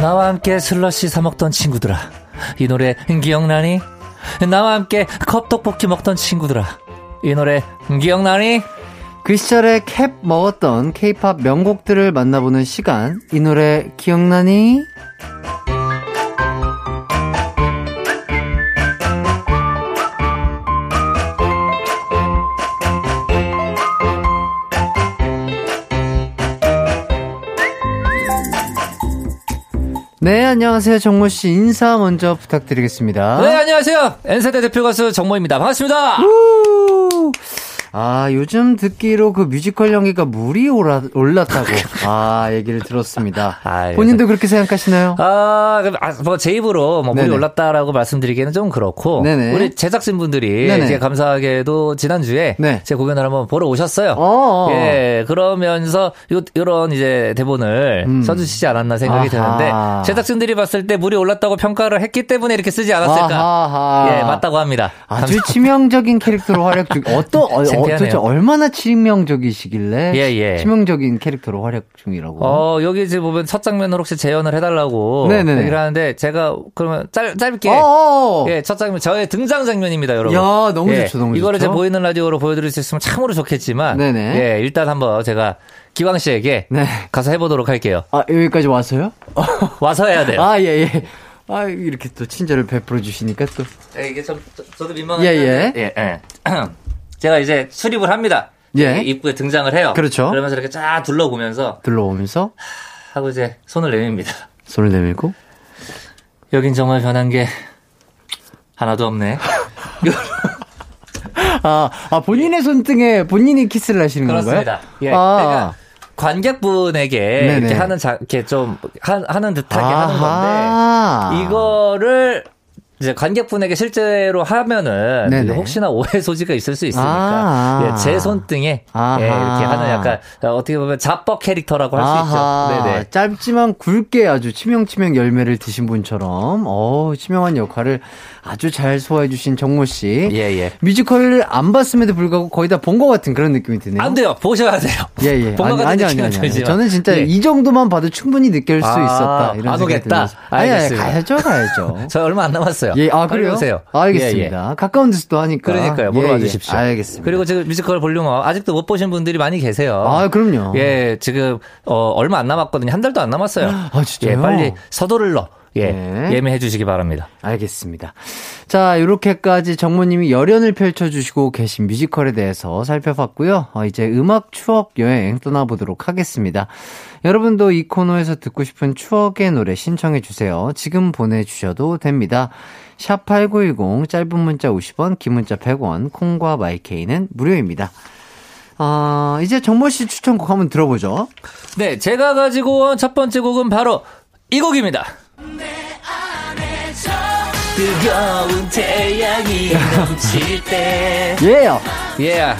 나와 함께 슬러시 사 먹던 친구들아. 이 노래 기억나니? 나와 함께 컵떡볶이 먹던 친구들아. 이 노래 기억나니? 그 시절에 캡 먹었던 케이팝 명곡들을 만나보는 시간. 이 노래 기억나니? 네, 안녕하세요. 정모 씨 인사 먼저 부탁드리겠습니다. 네, 안녕하세요. N세대 대표 가수 정모입니다. 반갑습니다. 우! 아, 요즘 듣기로 그 뮤지컬 연기가 물이 올라, 올랐다고, 아, 얘기를 들었습니다. 아, 본인도 그렇게 생각하시나요? 아, 아, 뭐, 제 입으로 뭐, 물이 올랐다라고 말씀드리기에는 좀 그렇고, 네네. 우리 제작진분들이 이제 감사하게도 지난주에 네. 제 공연을 한번 보러 오셨어요. 어어. 예, 그러면서 요, 요런 이제 대본을 음. 써주시지 않았나 생각이 아하. 드는데, 제작진들이 봤을 때 물이 올랐다고 평가를 했기 때문에 이렇게 쓰지 않았을까. 아하. 예, 맞다고 합니다. 아주 감사. 치명적인 캐릭터로 활약 중, 어떤, 어, 도대체 얼마나 치명적이시길래 예, 예. 치명적인 캐릭터로 활약 중이라고. 어, 여기 이제 보면 첫 장면을 혹시 재현을 해달라고 네네 얘기를 하는데 제가 그러면 짧, 짧게 어어. 예, 첫 장면 저의 등장 장면입니다, 여러분. 야, 너무 예, 좋죠, 너무 이거를 좋죠. 이제 보이는 라디오로 보여드릴 수 있으면 참으로 좋겠지만 네네. 예, 일단 한번 제가 기광 씨에게 네. 가서 해보도록 할게요. 아, 여기까지 와서요? 와서 해야 돼요. 아, 예, 예. 아, 이렇게 또 친절을 베풀어 주시니까 또. 예, 이게 좀, 저, 도 민망한데. 예, 예. 예, 예. 제가 이제 수립을 합니다. 예. 입구에 등장을 해요. 그렇죠. 그러면서 이렇게 쫙 둘러보면서 둘러보면서 하고 이제 손을 내밉니다. 손을 내밀고 여긴 정말 변한 게 하나도 없네. 아, 아 본인의 손등에 본인이 키스를 하시는 그렇습니다. 건가요? 예. 아. 그러니까 관객분에게 네네. 이렇게 하는 자, 이렇게 좀 하, 하는 듯하게 아하. 하는 건데 이거를 이제 관객분에게 실제로 하면은 혹시나 오해 소지가 있을 수 있으니까 아~ 예, 제 손등에 예, 이렇게 하는 약간 어떻게 보면 자뻑 캐릭터라고 할 수 있죠. 네네. 짧지만 굵게 아주 치명치명 열매를 드신 분처럼 어 치명한 역할을 아주 잘 소화해 주신 정모 씨. 예, 예. 뮤지컬을 안 봤음에도 불구하고 거의 다 본 것 같은 그런 느낌이 드네요. 안 돼요. 보셔야 돼요. 예, 예. 아니, 아니, 아니, 아니, 아니. 저는 진짜 예. 이 정도만 봐도 충분히 느낄 수 아, 있었다. 이런 안 오겠다. 아니, 아니, 가야죠, 가야죠. 저 얼마 안 남았어요. 예, 아, 그래요? 오세요. 알겠습니다. 예, 예. 가까운 데서 또 하니까. 그러니까요. 보러 예, 예. 와주십시오. 알겠습니다. 그리고 지금 뮤지컬 Volume Up 아직도 못 보신 분들이 많이 계세요. 아, 그럼요. 예, 지금, 어, 얼마 안 남았거든요. 한 달도 안 남았어요. 아, 진짜요? 예, 빨리 서둘러. 예, 네. 예매해 주시기 바랍니다. 알겠습니다. 자, 이렇게까지 정모님이 열연을 펼쳐주시고 계신 뮤지컬에 대해서 살펴봤고요. 어, 이제 음악 추억 여행 떠나보도록 하겠습니다. 여러분도 이 코너에서 듣고 싶은 추억의 노래 신청해 주세요. 지금 보내주셔도 됩니다. 샵 8910, 짧은 문자 50원, 긴 문자 100원, 콩과 마이케이는 무료입니다. 어, 이제 정모 씨 추천곡 한번 들어보죠. 네, 제가 가지고 온 첫 번째 곡은 바로 이 곡입니다. 뜨거운 태양이 넘칠 때. 예요. 예.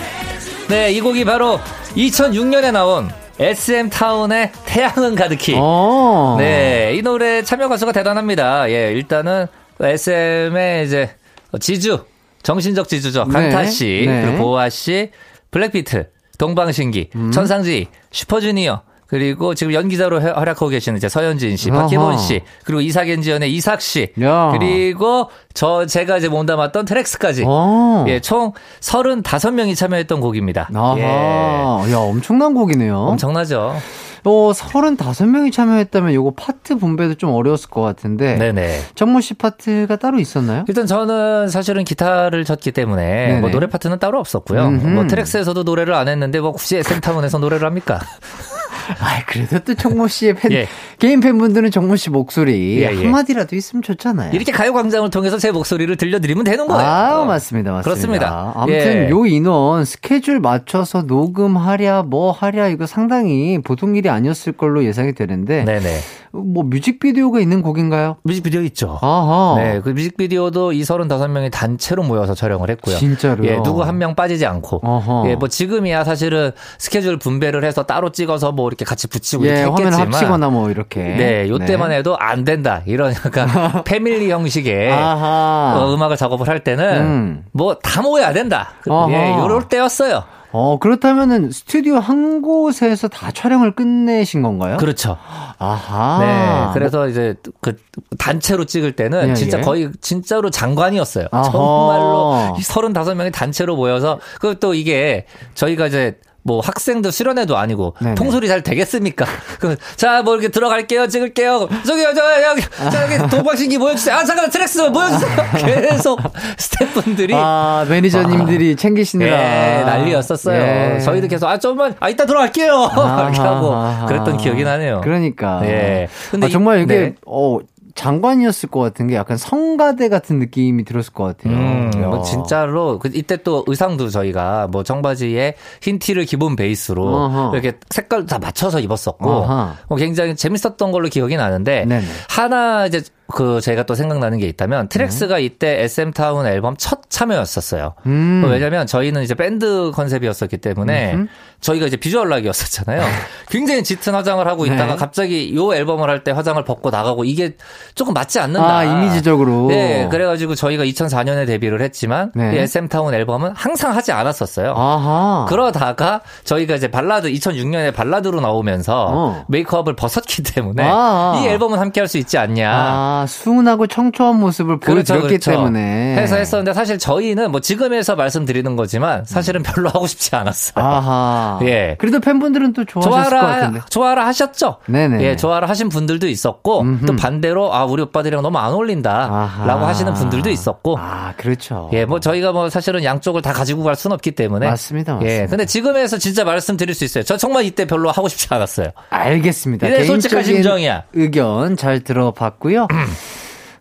네, 이 곡이 바로 2006년에 나온 SM 타운의 태양은 가득히. 오. 네, 이 노래 참여 가수가 대단합니다. 예, 일단은 SM의 이제 지주, 정신적 지주죠. 네. 강타 씨, 네. 그리고 보아 씨, 블랙비트, 동방신기, 음. 천상지, 슈퍼주니어, 그리고 지금 연기자로 활약하고 계시는 이제 서현진 씨, 박희본 씨, 그리고 이삭엔지연의 이삭 씨, 야. 그리고 저 제가 이제 몸담았던 트랙스까지 어. 예, 총 35명이 참여했던 곡입니다. 아하. 예. 야, 엄청난 곡이네요. 엄청나죠. 어, 35명이 참여했다면 요거 파트 분배도 좀 어려웠을 것 같은데. 네네. 정모 씨 파트가 따로 있었나요? 일단 저는 사실은 기타를 쳤기 때문에 뭐 노래 파트는 따로 없었고요. 음흠. 뭐 트랙스에서도 노래를 안 했는데 뭐 굳이 SM타운에서 노래를 합니까? 아, 그래도 또 정모 씨의 팬, 예. 개인 팬분들은 정모 씨 목소리 예, 예. 한마디라도 있으면 좋잖아요. 이렇게 가요광장을 통해서 제 목소리를 들려드리면 되는 거예요. 아, 어. 맞습니다, 맞습니다. 그렇습니다. 아무튼 예. 요 인원 스케줄 맞춰서 녹음하랴, 뭐 하랴, 이거 상당히 보통 일이 아니었을 걸로 예상이 되는데. 네네. 뭐 뮤직비디오가 있는 곡인가요? 뮤직비디오 있죠. 아하. 네, 그 뮤직비디오도 이 35명이 단체로 모여서 촬영을 했고요. 진짜로요? 예, 누구 한 명 빠지지 않고. 아하. 예, 뭐 지금이야 사실은 스케줄 분배를 해서 따로 찍어서 뭐 이렇게 같이 붙이고 예, 이렇게 했겠지만 화면 합치거나 뭐 이렇게. 네, 요때만 네. 해도 안 된다. 이런 약간 패밀리 형식의 어, 음악을 작업을 할 때는 음. 뭐다 모여야 된다. 아하. 예, 요럴 때였어요. 어, 그렇다면은 스튜디오 한 곳에서 다 촬영을 끝내신 건가요? 그렇죠. 아하. 네. 그래서 이제 그 단체로 찍을 때는 예, 진짜 예. 거의 진짜로 장관이었어요. 아하. 정말로 35명이 단체로 모여서 그또 이게 저희가 이제 뭐 학생도 수련회도 아니고 네네. 통솔이 잘 되겠습니까? 자, 뭐 이렇게 들어갈게요, 찍을게요. 저기요, 저 여기, 저기 도박신기 보여주세요. 아, 잠깐 트랙스 보여주세요. 계속 스태프분들이 아 매니저님들이 아, 챙기시느라 예, 난리였었어요. 예. 저희도 계속 아 좀만 아 이따 들어갈게요. 이렇게 하고 그랬던 기억이 나네요. 그러니까. 예. 근데 아, 정말 이게 네. 어 장관이었을 것 같은 게 약간 성가대 같은 느낌이 들었을 것 같아요. 음, 뭐 진짜로 그 이때 또 의상도 저희가 뭐 청바지에 흰 티를 기본 베이스로 어허. 이렇게 색깔 다 맞춰서 입었었고 뭐 굉장히 재밌었던 걸로 기억이 나는데 네네. 하나 이제 그 제가 또 생각나는 게 있다면 트랙스가 음. 이때 SM 타운 앨범 첫 참여였었어요. 음. 왜냐면 저희는 이제 밴드 컨셉이었었기 때문에 음흠. 저희가 이제 visual rock이었었잖아요. 굉장히 짙은 화장을 하고 있다가 네. 갑자기 요 앨범을 할 때 화장을 벗고 나가고 이게 조금 맞지 않는다. 아, 이미지적으로. 네, 그래가지고 저희가 2004년에 데뷔를 했지만 네. 이 SM 타운 앨범은 항상 하지 않았었어요. 아하. 그러다가 저희가 이제 발라드 2006년에 발라드로 나오면서 어. 메이크업을 벗었기 때문에 아하. 이 앨범은 함께 할 수 있지 않냐. 아. 아, 수은하고 청초한 모습을 그렇죠, 보여줬기 그렇죠. 때문에. 해서 했었는데 사실 저희는 뭐 지금에서 말씀드리는 거지만 사실은 별로 하고 싶지 않았어요. 아하. 예. 그래도 팬분들은 또 좋아하셨을 좋아라, 것 같은데. 좋아라 하셨죠? 네네. 예, 좋아라 하신 분들도 있었고 음흠. 또 반대로 아, 우리 오빠들이랑 너무 안 어울린다라고 하시는 분들도 있었고. 아, 그렇죠. 예, 뭐 저희가 뭐 사실은 양쪽을 다 가지고 갈 수는 없기 때문에. 맞습니다. 맞습니다. 예. 근데 지금에서 진짜 말씀드릴 수 있어요. 저 정말 이때 별로 하고 싶지 않았어요. 알겠습니다. 네, 솔직한 심정이야. 의견 잘 들어봤고요.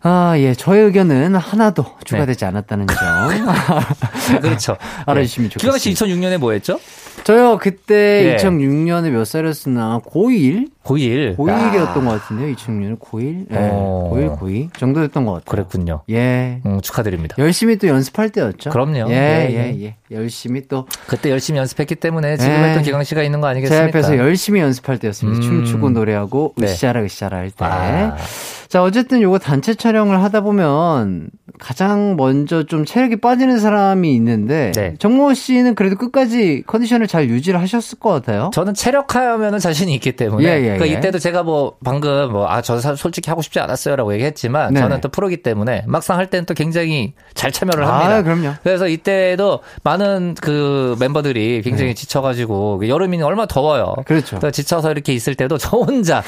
아, 예. 저의 의견은 하나도 추가되지 네. 않았다는 점. 그렇죠. 알아주시면 좋겠습니다. 규영 씨 2006년에 뭐 했죠? 저요, 그때 네. 2006년에 몇 살이었으나, 고1? 고1. 고1이었던 것 같은데요, 2006년 고1? 네. 어. 고1, 고2 정도였던 것 같아요. 그랬군요. 예. 음, 축하드립니다. 열심히 또 연습할 때였죠. 그럼요. 예, 예, 예. 예. 열심히 또. 그때 열심히 연습했기 때문에 지금 예. 또 기광 씨가 있는 거 아니겠습니까? 제 앞에서 열심히 연습할 때였습니다. 음. 춤추고 노래하고, 네. 으쌰라, 으쌰라 할 때. 아. 자, 어쨌든 요거 단체 촬영을 하다 보면 가장 먼저 좀 체력이 빠지는 사람이 있는데 네. 정모 씨는 그래도 끝까지 컨디션을 잘 유지를 하셨을 것 같아요. 저는 체력하면은 자신이 있기 때문에 예, 예, 그러니까 예. 이때도 제가 뭐 방금 뭐 아 저 솔직히 하고 싶지 않았어요라고 얘기했지만 네네. 저는 또 프로기 때문에 막상 할 때는 또 굉장히 잘 참여를 아, 합니다. 아, 그럼요. 그래서 이때도 많은 그 멤버들이 굉장히 네. 지쳐가지고 여름이는 얼마 나 더워요. 그렇죠. 지쳐서 이렇게 있을 때도 저 혼자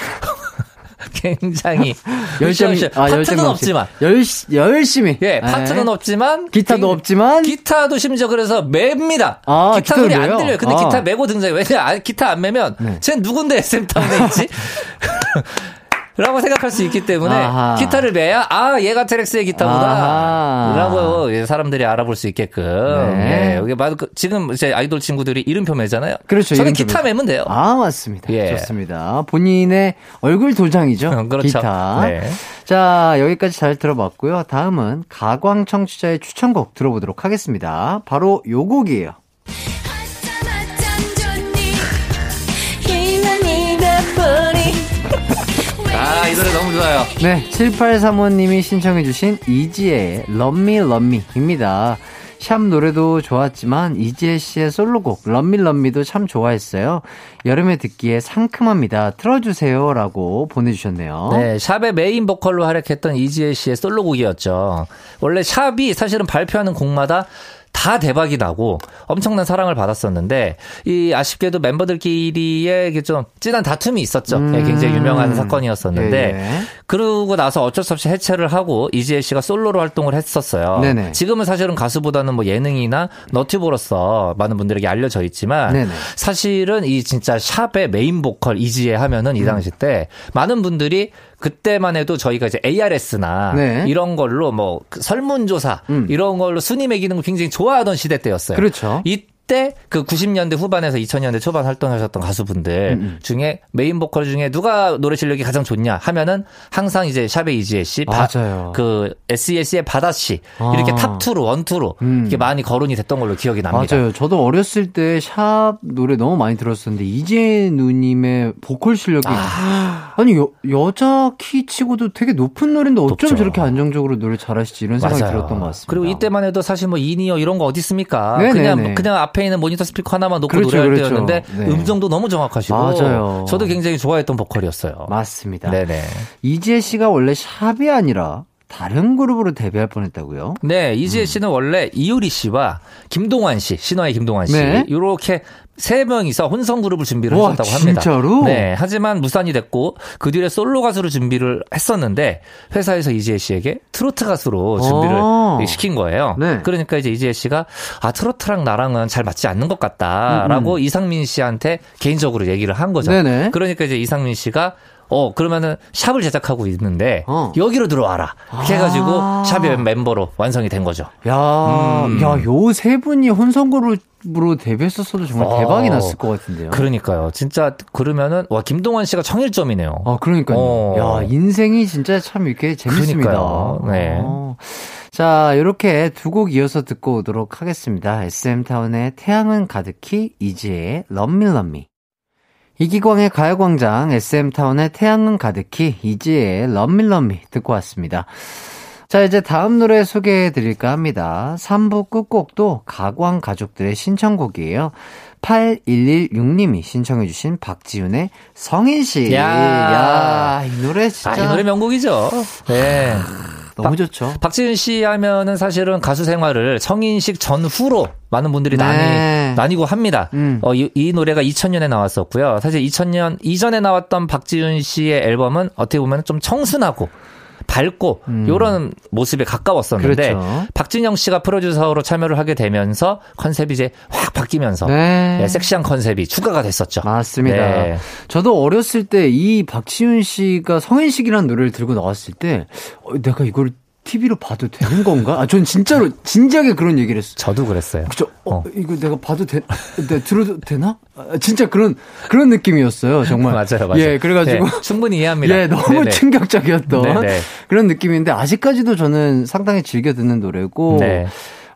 굉장히 열심히 아, 파트는 없지만 열, 열심히 예 파트는 네. 없지만 기타도 기, 없지만 기타도 심지어 그래서 맵니다. 아, 기타 소리 안 들려요. 근데 아. 기타 메고 등장해. 왜냐 기타 안 매면 네. 쟤 누군데 SM 타운에 있지? 라고 생각할 수 있기 때문에 아하. 기타를 매야 아 얘가 테렉스의 기타구나 라고 사람들이 알아볼 수 있게끔 네. 예, 여기 말 그, 지금 이제 아이돌 친구들이 이름표 매잖아요. 그렇죠. 저는 기타 매면 돼요. 아 맞습니다. 예. 좋습니다. 본인의 얼굴 도장이죠. 그렇죠. 기타. 네. 자 여기까지 잘 들어봤고요. 다음은 가광 청취자의 추천곡 들어보도록 하겠습니다. 바로 요 곡이에요. 이 노래 너무 좋아요. 네, 7835님이 신청해주신 이지의 Love Me Love Me입니다. 샵 노래도 좋았지만 이지혜 씨의 솔로곡 럼밀럼미도 참 좋아했어요. 여름에 듣기에 상큼합니다. 틀어주세요라고 보내주셨네요. 네, 샵의 메인 보컬로 활약했던 이지혜 씨의 솔로곡이었죠. 원래 샵이 사실은 발표하는 곡마다 다 대박이 나고 엄청난 사랑을 받았었는데 이 아쉽게도 멤버들끼리의 좀 진한 다툼이 있었죠. 음. 예, 굉장히 유명한 사건이었었는데 예, 예. 그러고 나서 어쩔 수 없이 해체를 하고 이지혜 씨가 솔로로 활동을 했었어요. 네네. 지금은 사실은 가수보다는 뭐 예능이나 너튜브로서 많은 분들에게 알려져 있지만 네네. 사실은 이 진짜 샵의 메인 보컬 이지혜 하면은 이 당시 때 많은 분들이 그때만 해도 저희가 이제 ARS나 네. 이런 걸로 뭐그 설문조사 음. 이런 걸로 순위 매기는 걸 굉장히 좋아하던 시대 때였어요. 그렇죠. 이 그때 그 90년대 후반에서 2000년대 초반 활동하셨던 가수분들 음, 음. 중에 메인 보컬 중에 누가 노래 실력이 가장 좋냐 하면은 항상 이제 샵의 이지혜 씨, 맞아요. 그 SES의 바다 씨 아. 이렇게 top two로 one two로 음. 이렇게 많이 거론이 됐던 걸로 기억이 납니다. 맞아요. 저도 어렸을 때 샵 노래 너무 많이 들었었는데 이지혜 누님의 보컬 실력이 아. 니 여, 여자 키 치고도 되게 높은 노래인데 어쩜 높죠. 저렇게 안정적으로 노래 잘하시지 이런 생각이 맞아요. 들었던 것 같습니다. 그리고 이때만 해도 사실 뭐 이니어 이런 거 어디 있습니까? 그냥 그냥 앞에 있는 모니터 스피커 하나만 놓고 그렇죠, 노래할 그렇죠. 때였는데 네. 음정도 너무 정확하시고 맞아요. 저도 굉장히 좋아했던 보컬이었어요. 맞습니다. 네네. 이지혜 씨가 원래 샵이 아니라 다른 그룹으로 데뷔할 뻔했다고요? 네, 이지혜 음. 씨는 원래 이효리 씨와 김동완 씨, 신화의 김동완 씨 네. 이렇게 세 명이서 혼성 그룹을 준비를 와, 하셨다고 합니다. 진짜로? 네. 하지만 무산이 됐고 그 뒤에 솔로 가수로 준비를 했었는데 회사에서 이지혜 씨에게 트로트 가수로 준비를 아~ 시킨 거예요. 네. 그러니까 이제 이지혜 씨가 아 트로트랑 나랑은 잘 맞지 않는 것 같다라고 음, 음. 이상민 씨한테 개인적으로 얘기를 한 거죠. 네네. 그러니까 이제 이상민 씨가 어 그러면은 샵을 제작하고 있는데 어. 여기로 들어와라. 이렇게 해가지고 아. 샵의 멤버로 완성이 된 거죠. 야, 음. 야요 세 분이 혼성 그룹으로 데뷔했었어도 정말 어. 대박이 났을 것 같은데요. 그러니까요. 진짜 그러면은 와 김동완 씨가 청일점이네요. 아 그러니까요. 어. 야 인생이 진짜 참 이렇게 재밌습니다. 그러니까요. 네. 어. 자, 이렇게 두 곡 이어서 듣고 오도록 하겠습니다. SM타운의 태양은 가득히, 이지의 럼밀럼미. 이기광의 가요광장, SM타운의 태양은 가득히, 이지의 럼밀럼미 듣고 왔습니다. 자, 이제 다음 노래 소개해 드릴까 합니다. 3부 끝곡도 가광 가족들의 신청곡이에요. 8116님이 신청해주신 박지훈의 성인씨. 야, 야, 이 노래 진짜. 아, 이 노래 명곡이죠. 네. 너무 좋죠. 박지훈 씨 하면은 사실은 가수 생활을 성인식 전후로 많은 분들이 네. 나뉘, 나뉘고 합니다. 음. 어, 이, 이, 노래가 2000년에 나왔었고요. 사실 2000년 이전에 나왔던 박지훈 씨의 앨범은 어떻게 보면 좀 청순하고 밝고 음. 이런 모습에 가까웠었는데 그렇죠. 박진영 씨가 프로듀서로 참여를 하게 되면서 컨셉이 이제 확 바뀌면서 네. 네, 섹시한 컨셉이 추가가 됐었죠. 맞습니다. 네. 저도 어렸을 때 이 박지윤 씨가 성인식이라는 노래를 들고 나왔을 때 어, 내가 이걸 TV로 봐도 되는 건가? 아, 전 진짜로, 진지하게 그런 얘기를 했어요. 저도 그랬어요. 그죠? 어, 어. 이거 내가 봐도 돼, 내가 들어도 되나? 아, 진짜 그런, 그런 느낌이었어요. 정말. 맞아요, 맞아요. 예, 그래가지고. 네, 충분히 이해합니다. 예, 너무 네네. 충격적이었던 네네. 그런 느낌인데, 아직까지도 저는 상당히 즐겨 듣는 노래고. 네.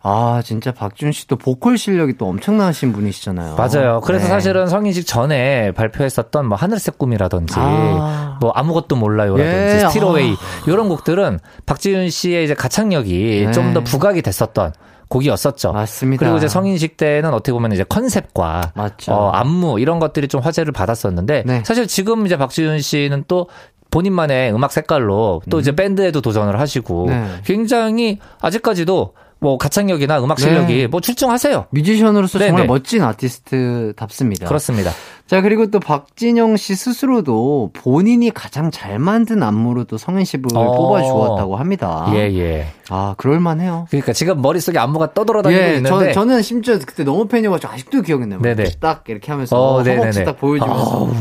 아, 진짜 박준 씨도 보컬 실력이 또 엄청나신 분이시잖아요. 맞아요. 그래서 네. 사실은 성인식 전에 발표했었던 뭐 하늘색 꿈이라든지 아. 뭐 아무것도 몰라요라든지 예. 스티로웨이 아. 이런 곡들은 박지윤 씨의 이제 가창력이 네. 좀더 부각이 됐었던 곡이었었죠. 맞습니다. 그리고 이제 성인식 때는 어떻게 보면 이제 컨셉과 어, 안무 이런 것들이 좀 화제를 받았었는데 네. 사실 지금 이제 박지윤 씨는 또 본인만의 음악 색깔로 또 음. 이제 밴드에도 도전을 하시고 네. 굉장히 아직까지도 뭐 가창력이나 음악 실력이 네. 뭐 출중하세요. 뮤지션으로서 네네. 정말 멋진 아티스트답습니다. 그렇습니다. 자 그리고 또 박진영 씨 스스로도 본인이 가장 잘 만든 안무로 또 성인식을 어. 뽑아주었다고 합니다. 예예. 예. 아 그럴만해요. 그러니까 지금 머릿속에 안무가 떠돌아다니고 예, 있는데 저, 는 심지어 그때 너무 팬이어가지고 아직도 기억이 나요. 네네. 딱 이렇게 하면서 어, 허벅지 딱 보여주면서.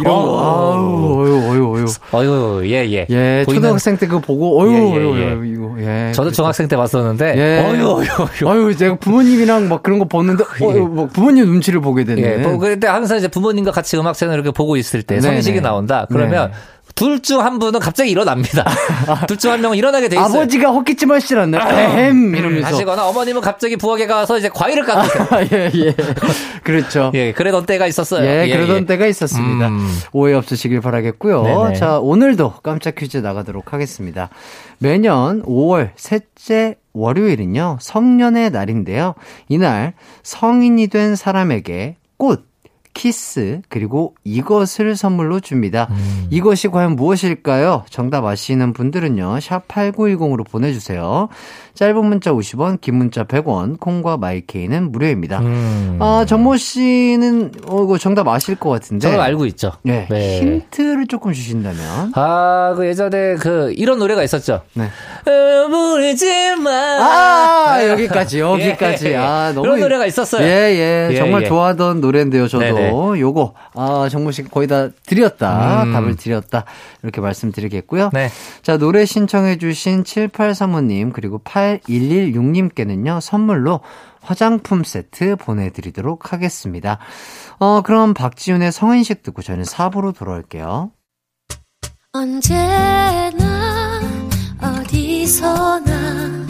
이런 거. 어. 아유, 어유, 어유, 어유. 어유, 예, 예. 예, 보이는... 초등학생 때 그거 보고, 어유, 예, 예, 어유, 예. 어유, 이거, 예. 저도 중학생 때 봤었는데, 예. 어유, 어유, 어유. 어유, 제가 부모님이랑 막 그런 거 보는데, 예. 어, 뭐 부모님 눈치를 보게 되네. 예, 뭐, 근데 항상 이제 부모님과 같이 음악 채널 이렇게 보고 있을 때, 성인식이 나온다. 그러면, 네. 둘 중 한 분은 갑자기 일어납니다. 둘 중 한 명은 일어나게 돼 있어요. 아버지가 헛기침 하시라네. 햄 이러면서 하시거나 어머님은 갑자기 부엌에 가서 이제 과일을 깎으세요. 아, 예, 예. 그렇죠. 예, 그러던 때가 있었어요. 예, 예 그러던 예. 때가 있었습니다. 음. 오해 없으시길 바라겠고요. 네네. 자, 오늘도 깜짝 퀴즈 나가도록 하겠습니다. 매년 5월 셋째 월요일은요, 성년의 날인데요. 이날 성인이 된 사람에게 꽃, 키스 그리고 이것을 선물로 줍니다. 음. 이것이 과연 무엇일까요? 정답 아시는 분들은요. 샵 8910으로 보내주세요. 짧은 문자 50원, 긴 문자 100원, 콩과 마이케이는 무료입니다. 음. 아, 정모 씨는 어, 이거 정답 아실 것 같은데. 정답 알고 있죠. 네. 네. 힌트를 조금 주신다면. 아, 그 예전에 그 이런 노래가 있었죠. 네. 부르지 마. 아, 여기까지, 여기까지. 예. 아, 너무. 그런 노래가 있었어요. 예, 예. 예 정말 예. 좋아하던 노래인데요, 저도. 네네. 요거, 아, 정모 씨 거의 다 드렸다. 음. 답을 드렸다. 이렇게 말씀드리겠고요. 네. 자, 노래 신청해 주신 7835님, 그리고 8 8116님께는요, 선물로 화장품 세트 보내드리도록 하겠습니다. 어, 그럼 박지훈의 성인식 듣고 저는 4부로 돌아올게요. 언제나, 어디서나,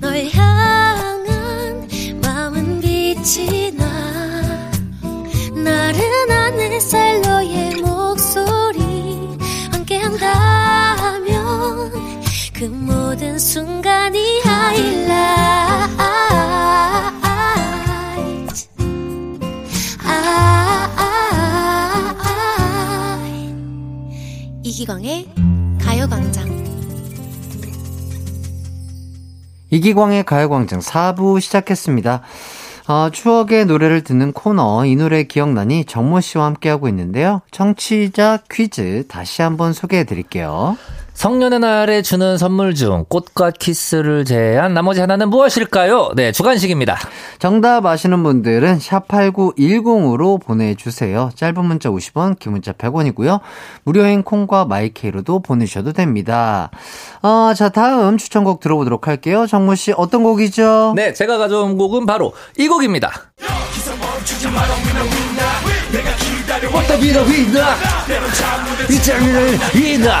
널 향한 마음은 빛이 나. 햇살 너의 목소리, 함께한다면, 그 모든 순간이 이기광의 가요광장. 이기광의 가요광장 4부 시작했습니다. 어, 추억의 노래를 듣는 코너 이 노래 기억나니 정모 씨와 함께하고 있는데요. 청취자 퀴즈 다시 한번 소개해 드릴게요. 성년의 날에 주는 선물 중 꽃과 키스를 제외한 나머지 하나는 무엇일까요? 네, 주간식입니다. 정답 아시는 분들은 샵8910으로 보내주세요. 짧은 문자 50원, 긴 문자 100원이고요. 무료인 콩과 마이케이로도 보내셔도 됩니다. 어, 자, 다음 추천곡 들어보도록 할게요. 정모 씨, 어떤 곡이죠? 네, 제가 가져온 곡은 바로 이 곡입니다. 왔다 비다 비다 이장면은 이다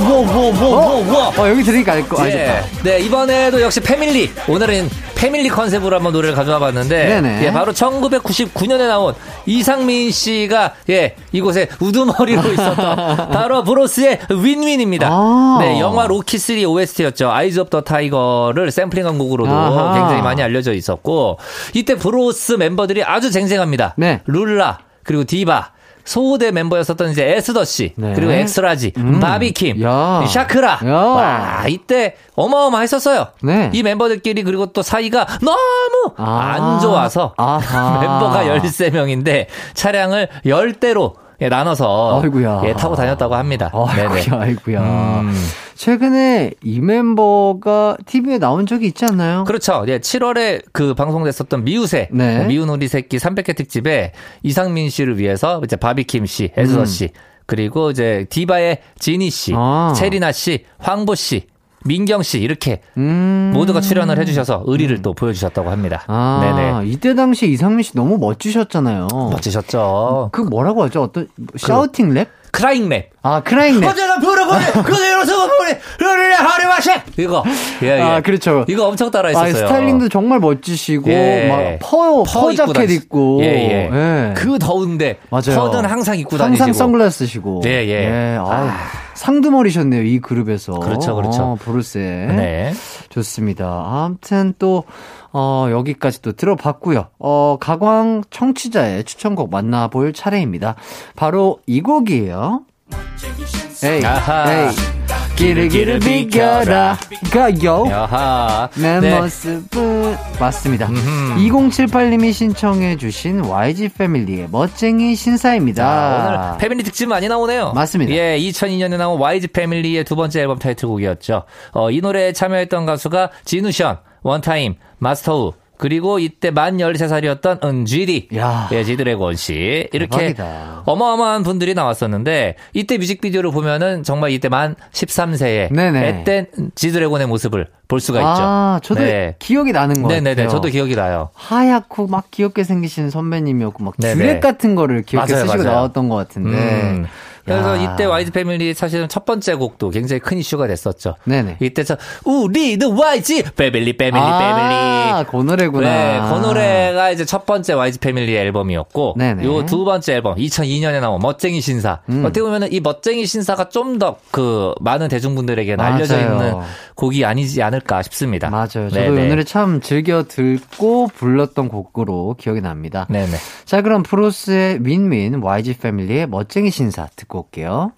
워워워워워 어, 여기 들으니까 알거 예. 네 이번에도 역시 family 오늘은 family 컨셉으로 한번 노래를 가져와 봤는데 네네. 예, 바로 1999년에 나온 이상민 씨가 예 이곳에 우두머리로 있었던 바로 브로스의 Win Win입니다. 아~ 네 영화 로키 3 OST였죠. Eyes of the Tiger를 샘플링한 곡으로도 아하. 굉장히 많이 알려져 있었고 이때 브로스 멤버들이 아주 쟁쟁합니다. 네. 룰라 그리고 디바 소호대 멤버였었던 이제 에스더 씨 네. 그리고 엑스라지 음. 바비킴 야. 샤크라 야. 와 이때 어마어마했었어요. 네. 이 멤버들끼리 그리고 또 사이가 너무 아. 안 좋아서 멤버가 13명인데 차량을 10대로 예, 나눠서 아이고야. 예, 타고 다녔다고 합니다. 아이고야, 아이고야. 음. 최근에 이 멤버가 TV에 나온 적이 있지 않나요? 그렇죠. 예, 7월에 그 방송됐었던 미우새, 네. 미운 우리 새끼 300회 특집에 이상민 씨를 위해서 이제 바비킴 씨, 에스더 음. 씨, 그리고 이제 디바의 지니 씨, 아. 체리나 씨, 황보 씨, 민경 씨 이렇게 음. 모두가 출연을 해주셔서 의리를 음. 또 보여주셨다고 합니다. 아, 네네. 이때 당시 이상민 씨 너무 멋지셨잖아요. 멋지셨죠. 그 뭐라고 하죠? 어떤 샤우팅 랩? 크라잉 랩. 아, 크라잉 랩. 어제가 부르보니, 그대로서 보니, 르르르 하리마시! 이거. 예, 예. 아, 그렇죠. 이거 엄청 따라 했었어요. 아, 스타일링도 정말 멋지시고, 예. 막 퍼, 퍼, 퍼 자켓 입고. 예, 예, 예. 그 더운데. 맞아요. 퍼는 항상 입고 다니시고. 항상 선글라스 쓰시고. 예, 예. 예. 아. 아. 상두머리셨네요, 이 그룹에서. 그렇죠, 그렇죠. 어, 브루스. 네. 좋습니다. 아무튼 또, 어, 여기까지 또 들어봤고요. 어, 가광 청취자의 추천곡 만나볼 차례입니다. 바로 이 곡이에요. 에이, 에이. 길을 비켜라. 가요 내 네. 모습은 맞습니다. 음흠. 2078님이 신청해 주신 YG 패밀리의 멋쟁이 신사입니다. 자, 오늘 패밀리 특집 많이 나오네요. 맞습니다. 예 2002년에 나온 YG 패밀리의 두 번째 앨범 타이틀곡이었죠. 어, 이 노래에 참여했던 가수가 진우션 원타임 마스터우 그리고 이때 만 13살이었던 은쥐디. 야. 예, 지드래곤 씨. 이렇게 대박이다. 어마어마한 분들이 나왔었는데 이때 뮤직비디오를 보면은 정말 이때 만 13세에 네네. 앳된 지드래곤의 모습을 볼 수가 있죠. 아, 저도 네. 기억이 나는 거 네네네. 저도 기억이 나요. 하얗고 막 귀엽게 생기신 선배님이었고 막 드랙 같은 거를 맞아요, 쓰시고 맞아요. 나왔던 것 같은데. 음. 그래서 야. 이때 YG Family 사실은 첫 번째 곡도 굉장히 큰 이슈가 됐었죠. 네네. 이때 저 우리는 YG Family Family 아, Family. 그 노래구나. 네, 그 노래가 이제 첫 번째 YG Family 앨범이었고, 네네. 요 두 번째 앨범 2002년에 나온 멋쟁이 신사. 음. 어떻게 보면은 이 멋쟁이 신사가 좀 더 그 많은 대중분들에게 알려져 있는 곡이 아니지 않을까 싶습니다. 맞아요. 저도 네네. 이 노래 참 즐겨 듣고 불렀던 곡으로 기억이 납니다. 네네. 자, 그럼 프로스의 윈윈 YG 패밀리의 멋쟁이 신사 듣고 듣고 올게요.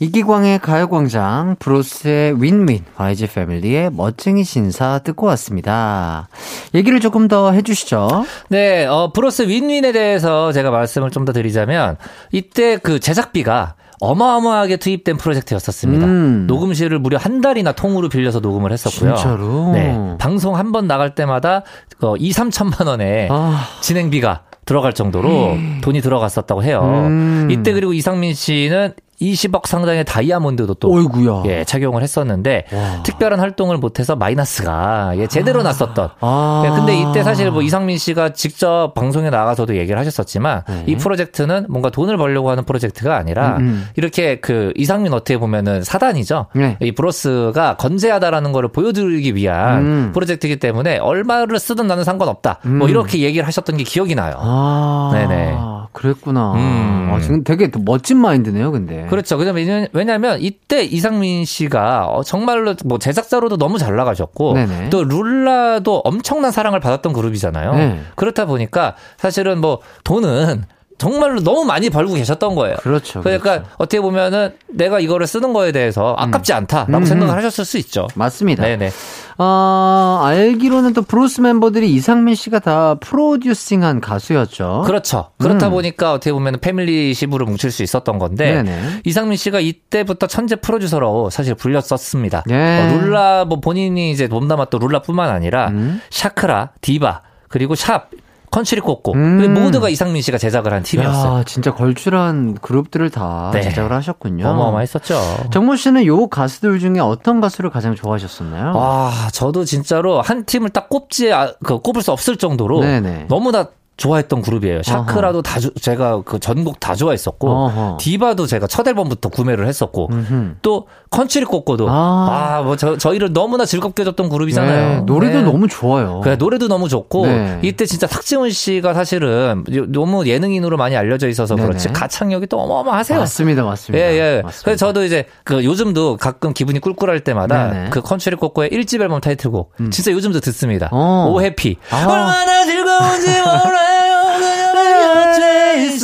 이기광의 가요광장, 브로스의 윈윈, YG 패밀리의 멋쟁이 신사 듣고 왔습니다. 얘기를 조금 더 해주시죠. 네, 어, 브로스 Win Win에 대해서 제가 말씀을 좀 더 드리자면, 이때 그 제작비가 어마어마하게 투입된 프로젝트였었습니다. 음. 녹음실을 무려 한 달이나 통으로 빌려서 녹음을 했었고요. 진짜로? 네. 방송 한 번 나갈 때마다 어, 2, 3천만 원의 아. 진행비가 들어갈 정도로 음. 돈이 들어갔었다고 해요. 음. 이때 그리고 이상민 씨는 20억 상당의 다이아몬드도 또 어이구야. 예, 착용을 했었는데 와. 특별한 활동을 못해서 마이너스가 예, 제대로 아. 났었던. 아. 예, 근데 이때 사실 뭐 이상민 씨가 직접 방송에 나가서도 얘기를 하셨었지만 네. 이 프로젝트는 뭔가 돈을 벌려고 하는 프로젝트가 아니라 음. 음. 이렇게 그 이상민 어떻게 보면은 사단이죠. 네. 이 브로스가 건재하다라는 거를 보여드리기 위한 음. 프로젝트이기 때문에 얼마를 쓰든 나는 상관없다. 뭐 음. 뭐 이렇게 얘기를 하셨던 게 기억이 나요. 아. 네네. 그랬구나. 음. 아, 지금 되게 멋진 마인드네요, 근데. 그렇죠. 왜냐면, 왜냐면 이때 이상민 씨가 어, 정말로 뭐 제작자로도 너무 잘 나가셨고 네네. 또 룰라도 엄청난 사랑을 받았던 그룹이잖아요. 네. 그렇다 보니까 사실은 뭐 돈은 정말로 너무 많이 벌고 계셨던 거예요. 그렇죠. 그러니까 그렇죠. 어떻게 보면은 내가 이거를 쓰는 거에 대해서 아깝지 음. 않다라고 음. 생각을 하셨을 수 있죠. 맞습니다. 네네. 어, 알기로는 또 브로스 멤버들이 이상민 씨가 다 producing한 가수였죠. 그렇죠. 그렇다 음. 보니까 어떻게 보면 패밀리십으로 뭉칠 수 있었던 건데 네네. 이상민 씨가 이때부터 천재 프로듀서로 사실 불렸었습니다. 네. 어, 룰라 뭐 본인이 이제 몸담았던 룰라뿐만 아니라 음. 샤크라, 디바 그리고 샵 컨츄리 꽂고 음. 모두가 이상민 씨가 제작을 한 팀이었어요. 야, 진짜 걸출한 그룹들을 다 네. 제작을 하셨군요. 어마어마했었죠. 정모 씨는 요 가수들 중에 어떤 가수를 가장 좋아하셨었나요? 아, 저도 진짜로 한 팀을 딱 꼽지 아, 그 꼽을 수 없을 정도로 네네. 너무나 좋아했던 그룹이에요. 샤크라도 다 주, 제가 그 전곡 다 좋아했었고 어허. 디바도 제가 첫 앨범부터 구매를 했었고 음흠. 또 컨츄리 꼬꼬도 아뭐 아, 저희를 너무나 즐겁게 해줬던 그룹이잖아요. 네, 노래도 네. 너무 좋아요. 그래 노래도 너무 좋고 네. 이때 진짜 탁재훈 씨가 사실은 너무 예능인으로 많이 알려져 있어서 네네. 그렇지 가창력이 또 어마어마하세요. 맞습니다, 맞습니다. 예, 예. 그래서 저도 이제 그 요즘도 가끔 기분이 꿀꿀할 때마다 네네. 그 컨츄리 꼬꼬의 1집 앨범 타이틀곡 음. 진짜 요즘도 듣습니다. 어. Oh Happy. 아. 얼마나 즐거운지 몰라요.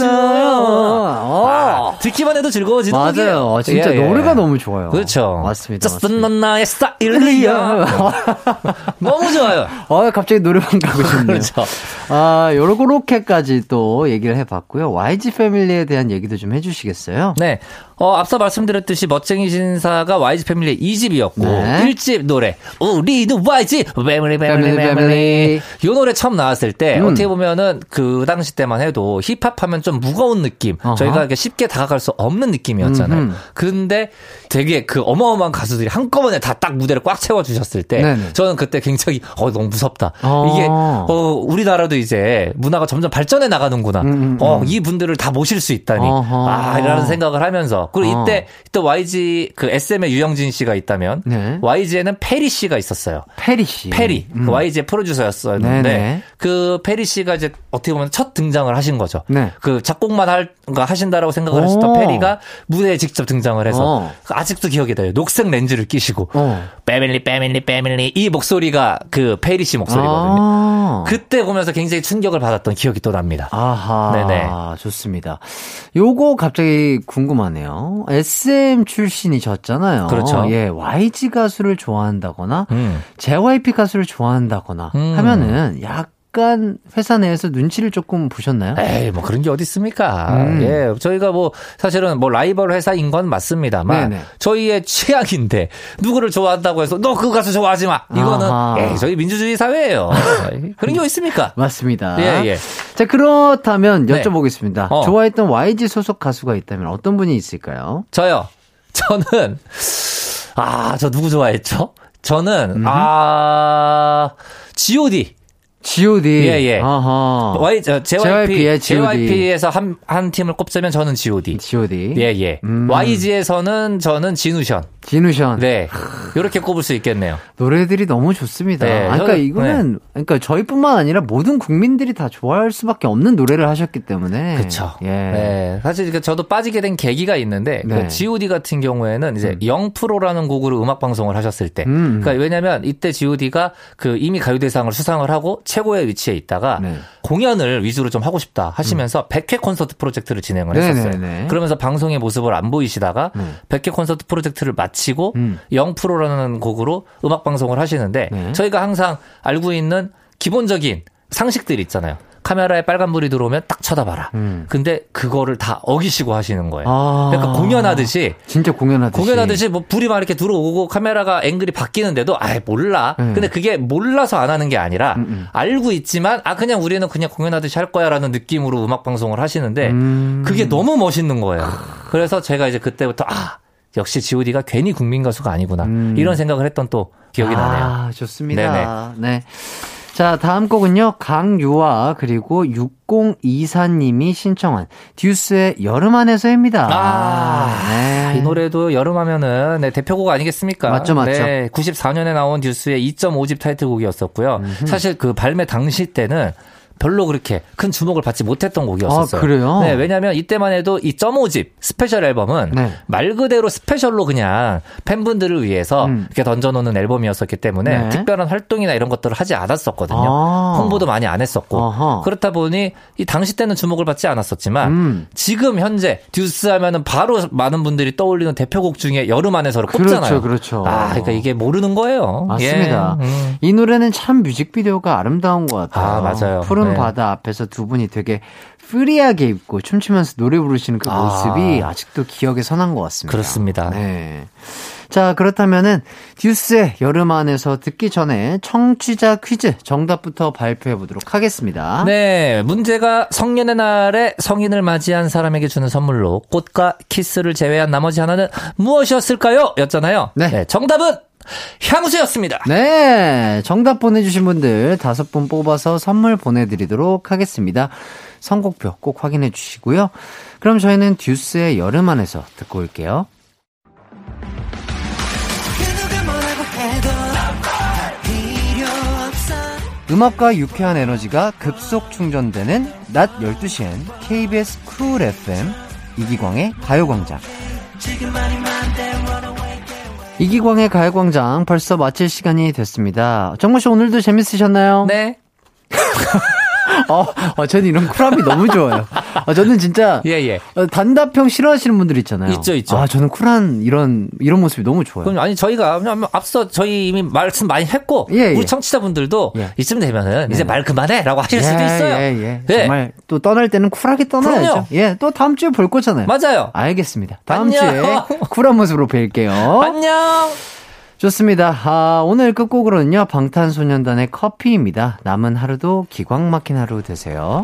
있어요. 아, 듣기만 해도 즐거워지는 맞아요. 곡이에요. 진짜 예, 예. 노래가 너무 좋아요. 그렇죠. 맞습니다. 넌 나의 스타일이야. 너무 좋아요. 어, 갑자기 노래방 가고 싶네요. 그렇죠. 아, 요렇게까지 또 얘기를 해봤고요. YG 패밀리에 대한 얘기도 좀 해주시겠어요? 네. 어, 앞서 말씀드렸듯이 멋쟁이 신사가 YG 패밀리의 2집이었고 네. 1집 노래 우리는 YG 패밀리 패밀리 패밀리 이 노래 처음 나왔을 때 음. 어떻게 보면은 그 당시 때만 해도 힙합하면 좀 무거운 느낌 어허. 저희가 이렇게 쉽게 다가갈 수 없는 느낌이었잖아요. 음흠. 근데 되게 그 어마어마한 가수들이 한꺼번에 다 딱 무대를 꽉 채워 주셨을 때 네네. 저는 그때 굉장히 어 너무 무섭다. 어. 이게 어 우리나라도 이제 문화가 점점 발전해 나가는구나. 음음. 음, 어, 음. 이 분들을 다 모실 수 있다니. 어허. 아, 이라는 생각을 하면서 그리고 어. 이때 또 YG 그 SM의 유영진 씨가 있다면 네. YG에는 페리 씨가 있었어요. 페리 씨. 페리. 그 음. 그 YG의 프로듀서였었는데 네네. 그 페리 씨가 이제 어떻게 보면 첫 등장을 하신 거죠. 네. 그 작곡만 할 하신다라고 생각을 하셨던 페리가 무대에 직접 등장을 해서 어. 아직도 기억이 나요. 녹색 렌즈를 끼시고 어. 빼밀리 빼밀리 빼밀리 이 목소리가 그 페리 씨 목소리거든요. 아. 그때 보면서 굉장히 충격을 받았던 기억이 또 납니다. 아하. 네네. 좋습니다. 요거 갑자기 궁금하네요. SM 출신이셨잖아요. 그렇죠. 예, YG 가수를 좋아한다거나 음. JYP 가수를 좋아한다거나 음. 하면은 약 약간 회사 내에서 눈치를 조금 보셨나요? 에이, 뭐 그런 게 어디 있습니까? 음. 예, 저희가 뭐 사실은 뭐 라이벌 회사인 건 맞습니다만 네네. 저희의 취향인데 누구를 좋아한다고 해서 너 그 가수 좋아하지 마. 이거는 에이, 저희 민주주의 사회예요. 그런 게 있습니까? 맞습니다. 예, 예. 자, 그렇다면 네. 여쭤보겠습니다. 네. 어. 좋아했던 YG 소속 가수가 있다면 어떤 분이 있을까요? 저요. 저는 아, 저 누구 좋아했죠? 저는 음흠. 아 G.O.D. G.O.D. 예, 예. 아하. Y, 저, JYP, JYP에서 한, 한 팀을 꼽자면 저는 G.O.D. G.O.D. 예, 예. 음. YG에서는 저는 진우션. 진우션. 네. 이렇게 꼽을 수 있겠네요. 노래들이 너무 좋습니다. 네. 아, 그러니까 이거는, 네. 그러니까 저희뿐만 아니라 모든 국민들이 다 좋아할 수밖에 없는 노래를 하셨기 때문에. 그쵸. 예. 네. 사실 저도 빠지게 된 계기가 있는데, 네. 그 G.O.D. 같은 경우에는 이제 음. 0%라는 곡으로 음악 방송을 하셨을 때. 음. 그러니까 왜냐면 이때 G.O.D.가 그 이미 가요대상을 수상을 하고 최고의 위치에 있다가 네. 공연을 위주로 좀 하고 싶다 하시면서 음. 100회 콘서트 프로젝트를 진행을 했었어요. 네네네. 그러면서 방송의 모습을 안 보이시다가 음. 100회 콘서트 프로젝트를 마치 고 음. 0%라는 곡으로 음악 방송을 하시는데 네. 저희가 항상 알고 있는 기본적인 상식들 있잖아요. 카메라에 빨간불이 들어오면 딱 쳐다봐라. 음. 근데 그거를 다 어기시고 하시는 거예요. 아. 그러니까 공연하듯이 진짜 공연하듯이 공연하듯이 뭐 불이 막 이렇게 들어오고 카메라가 앵글이 바뀌는데도 아예 몰라. 음. 근데 그게 몰라서 안 하는 게 아니라 음, 음. 알고 있지만 아 그냥 우리는 그냥 공연하듯이 할 거야라는 느낌으로 음악 방송을 하시는데 음. 그게 너무 멋있는 거예요. 그래서 제가 이제 그때부터 아 역시 G.O.D가 괜히 국민 가수가 아니구나 음. 이런 생각을 했던 또 기억이 아, 나네요. 좋습니다. 네네. 네. 자, 다음 곡은요. 강유아 그리고 6024님이 신청한 듀스의 여름 안에서입니다. 아, 네. 이 노래도 여름 하면은 네, 대표곡 아니겠습니까? 맞죠, 맞죠. 네, 94년에 나온 듀스의 2.5집 타이틀곡이었었고요. 음흠. 사실 그 발매 당시 때는 별로 그렇게 큰 주목을 받지 못했던 곡이었었어요. 아, 그래요? 네, 왜냐하면 이때만 해도 이 점오집 special 앨범은 네. 말 그대로 special로 그냥 팬분들을 위해서 음. 이렇게 던져놓는 앨범이었었기 때문에 네. 특별한 활동이나 이런 것들을 하지 않았었거든요. 아. 홍보도 많이 안 했었고 아하. 그렇다 보니 이 당시 때는 주목을 받지 않았었지만 음. 지금 현재 듀스 하면은 바로 많은 분들이 떠올리는 대표곡 중에 여름 안에서를 꼽잖아요. 그렇죠, 그렇죠. 아, 그러니까 이게 모르는 거예요. 맞습니다. 예. 음. 이 노래는 참 뮤직비디오가 아름다운 것 같아요. 아, 맞아요. 푸른 푸른 네. 바다 앞에서 두 분이 되게 free하게 입고 춤추면서 노래 부르시는 그 아. 모습이 아. 직도 기억에 선한 것 같습니다. 그렇습니다. 네. 자, 그렇다면은 듀스의 여름 안에서 듣기 전에 청취자 퀴즈 정답부터 발표해 보도록 하겠습니다. 네, 문제가 성년의 날에 성인을 맞이한 사람에게 주는 선물로 꽃과 키스를 제외한 나머지 하나는 무엇이었을까요? 였잖아요. 네. 네 정답은 향수였습니다. 네. 정답 보내주신 분들 다섯 분 뽑아서 선물 보내드리도록 하겠습니다. 선곡표 꼭 확인해 주시고요. 그럼 저희는 듀스의 여름 안에서 듣고 올게요. 음악과 유쾌한 에너지가 급속 충전되는 낮 12시엔 KBS 쿨 FM 이기광의 가요광장. 이기광의 가요광장 벌써 마칠 시간이 됐습니다. 정모 씨 오늘도 재밌으셨나요? 네. 어, 어, 저는 이런 쿨함이 너무 좋아요. 어, 저는 진짜. 예, 예. 어, 단답형 싫어하시는 분들 있잖아요. 있죠, 있죠. 아, 저는 쿨한 이런, 이런 모습이 너무 좋아요. 그럼 아니, 저희가, 앞서 저희 이미 말씀 많이 했고, 예, 예. 우리 청취자분들도 예. 이쯤 되면은 네. 이제 말 그만해! 라고 하실 수도 예, 있어요. 예, 예. 네. 정말 또 떠날 때는 쿨하게 떠나야죠. 그럼요. 예, 또 다음 주에 볼 거잖아요. 맞아요. 알겠습니다. 다음 안녕. 주에 쿨한 모습으로 뵐게요. 안녕! 좋습니다. 아, 오늘 끝곡으로는요, 방탄소년단의 커피입니다. 남은 하루도 기광 막힌 하루 되세요.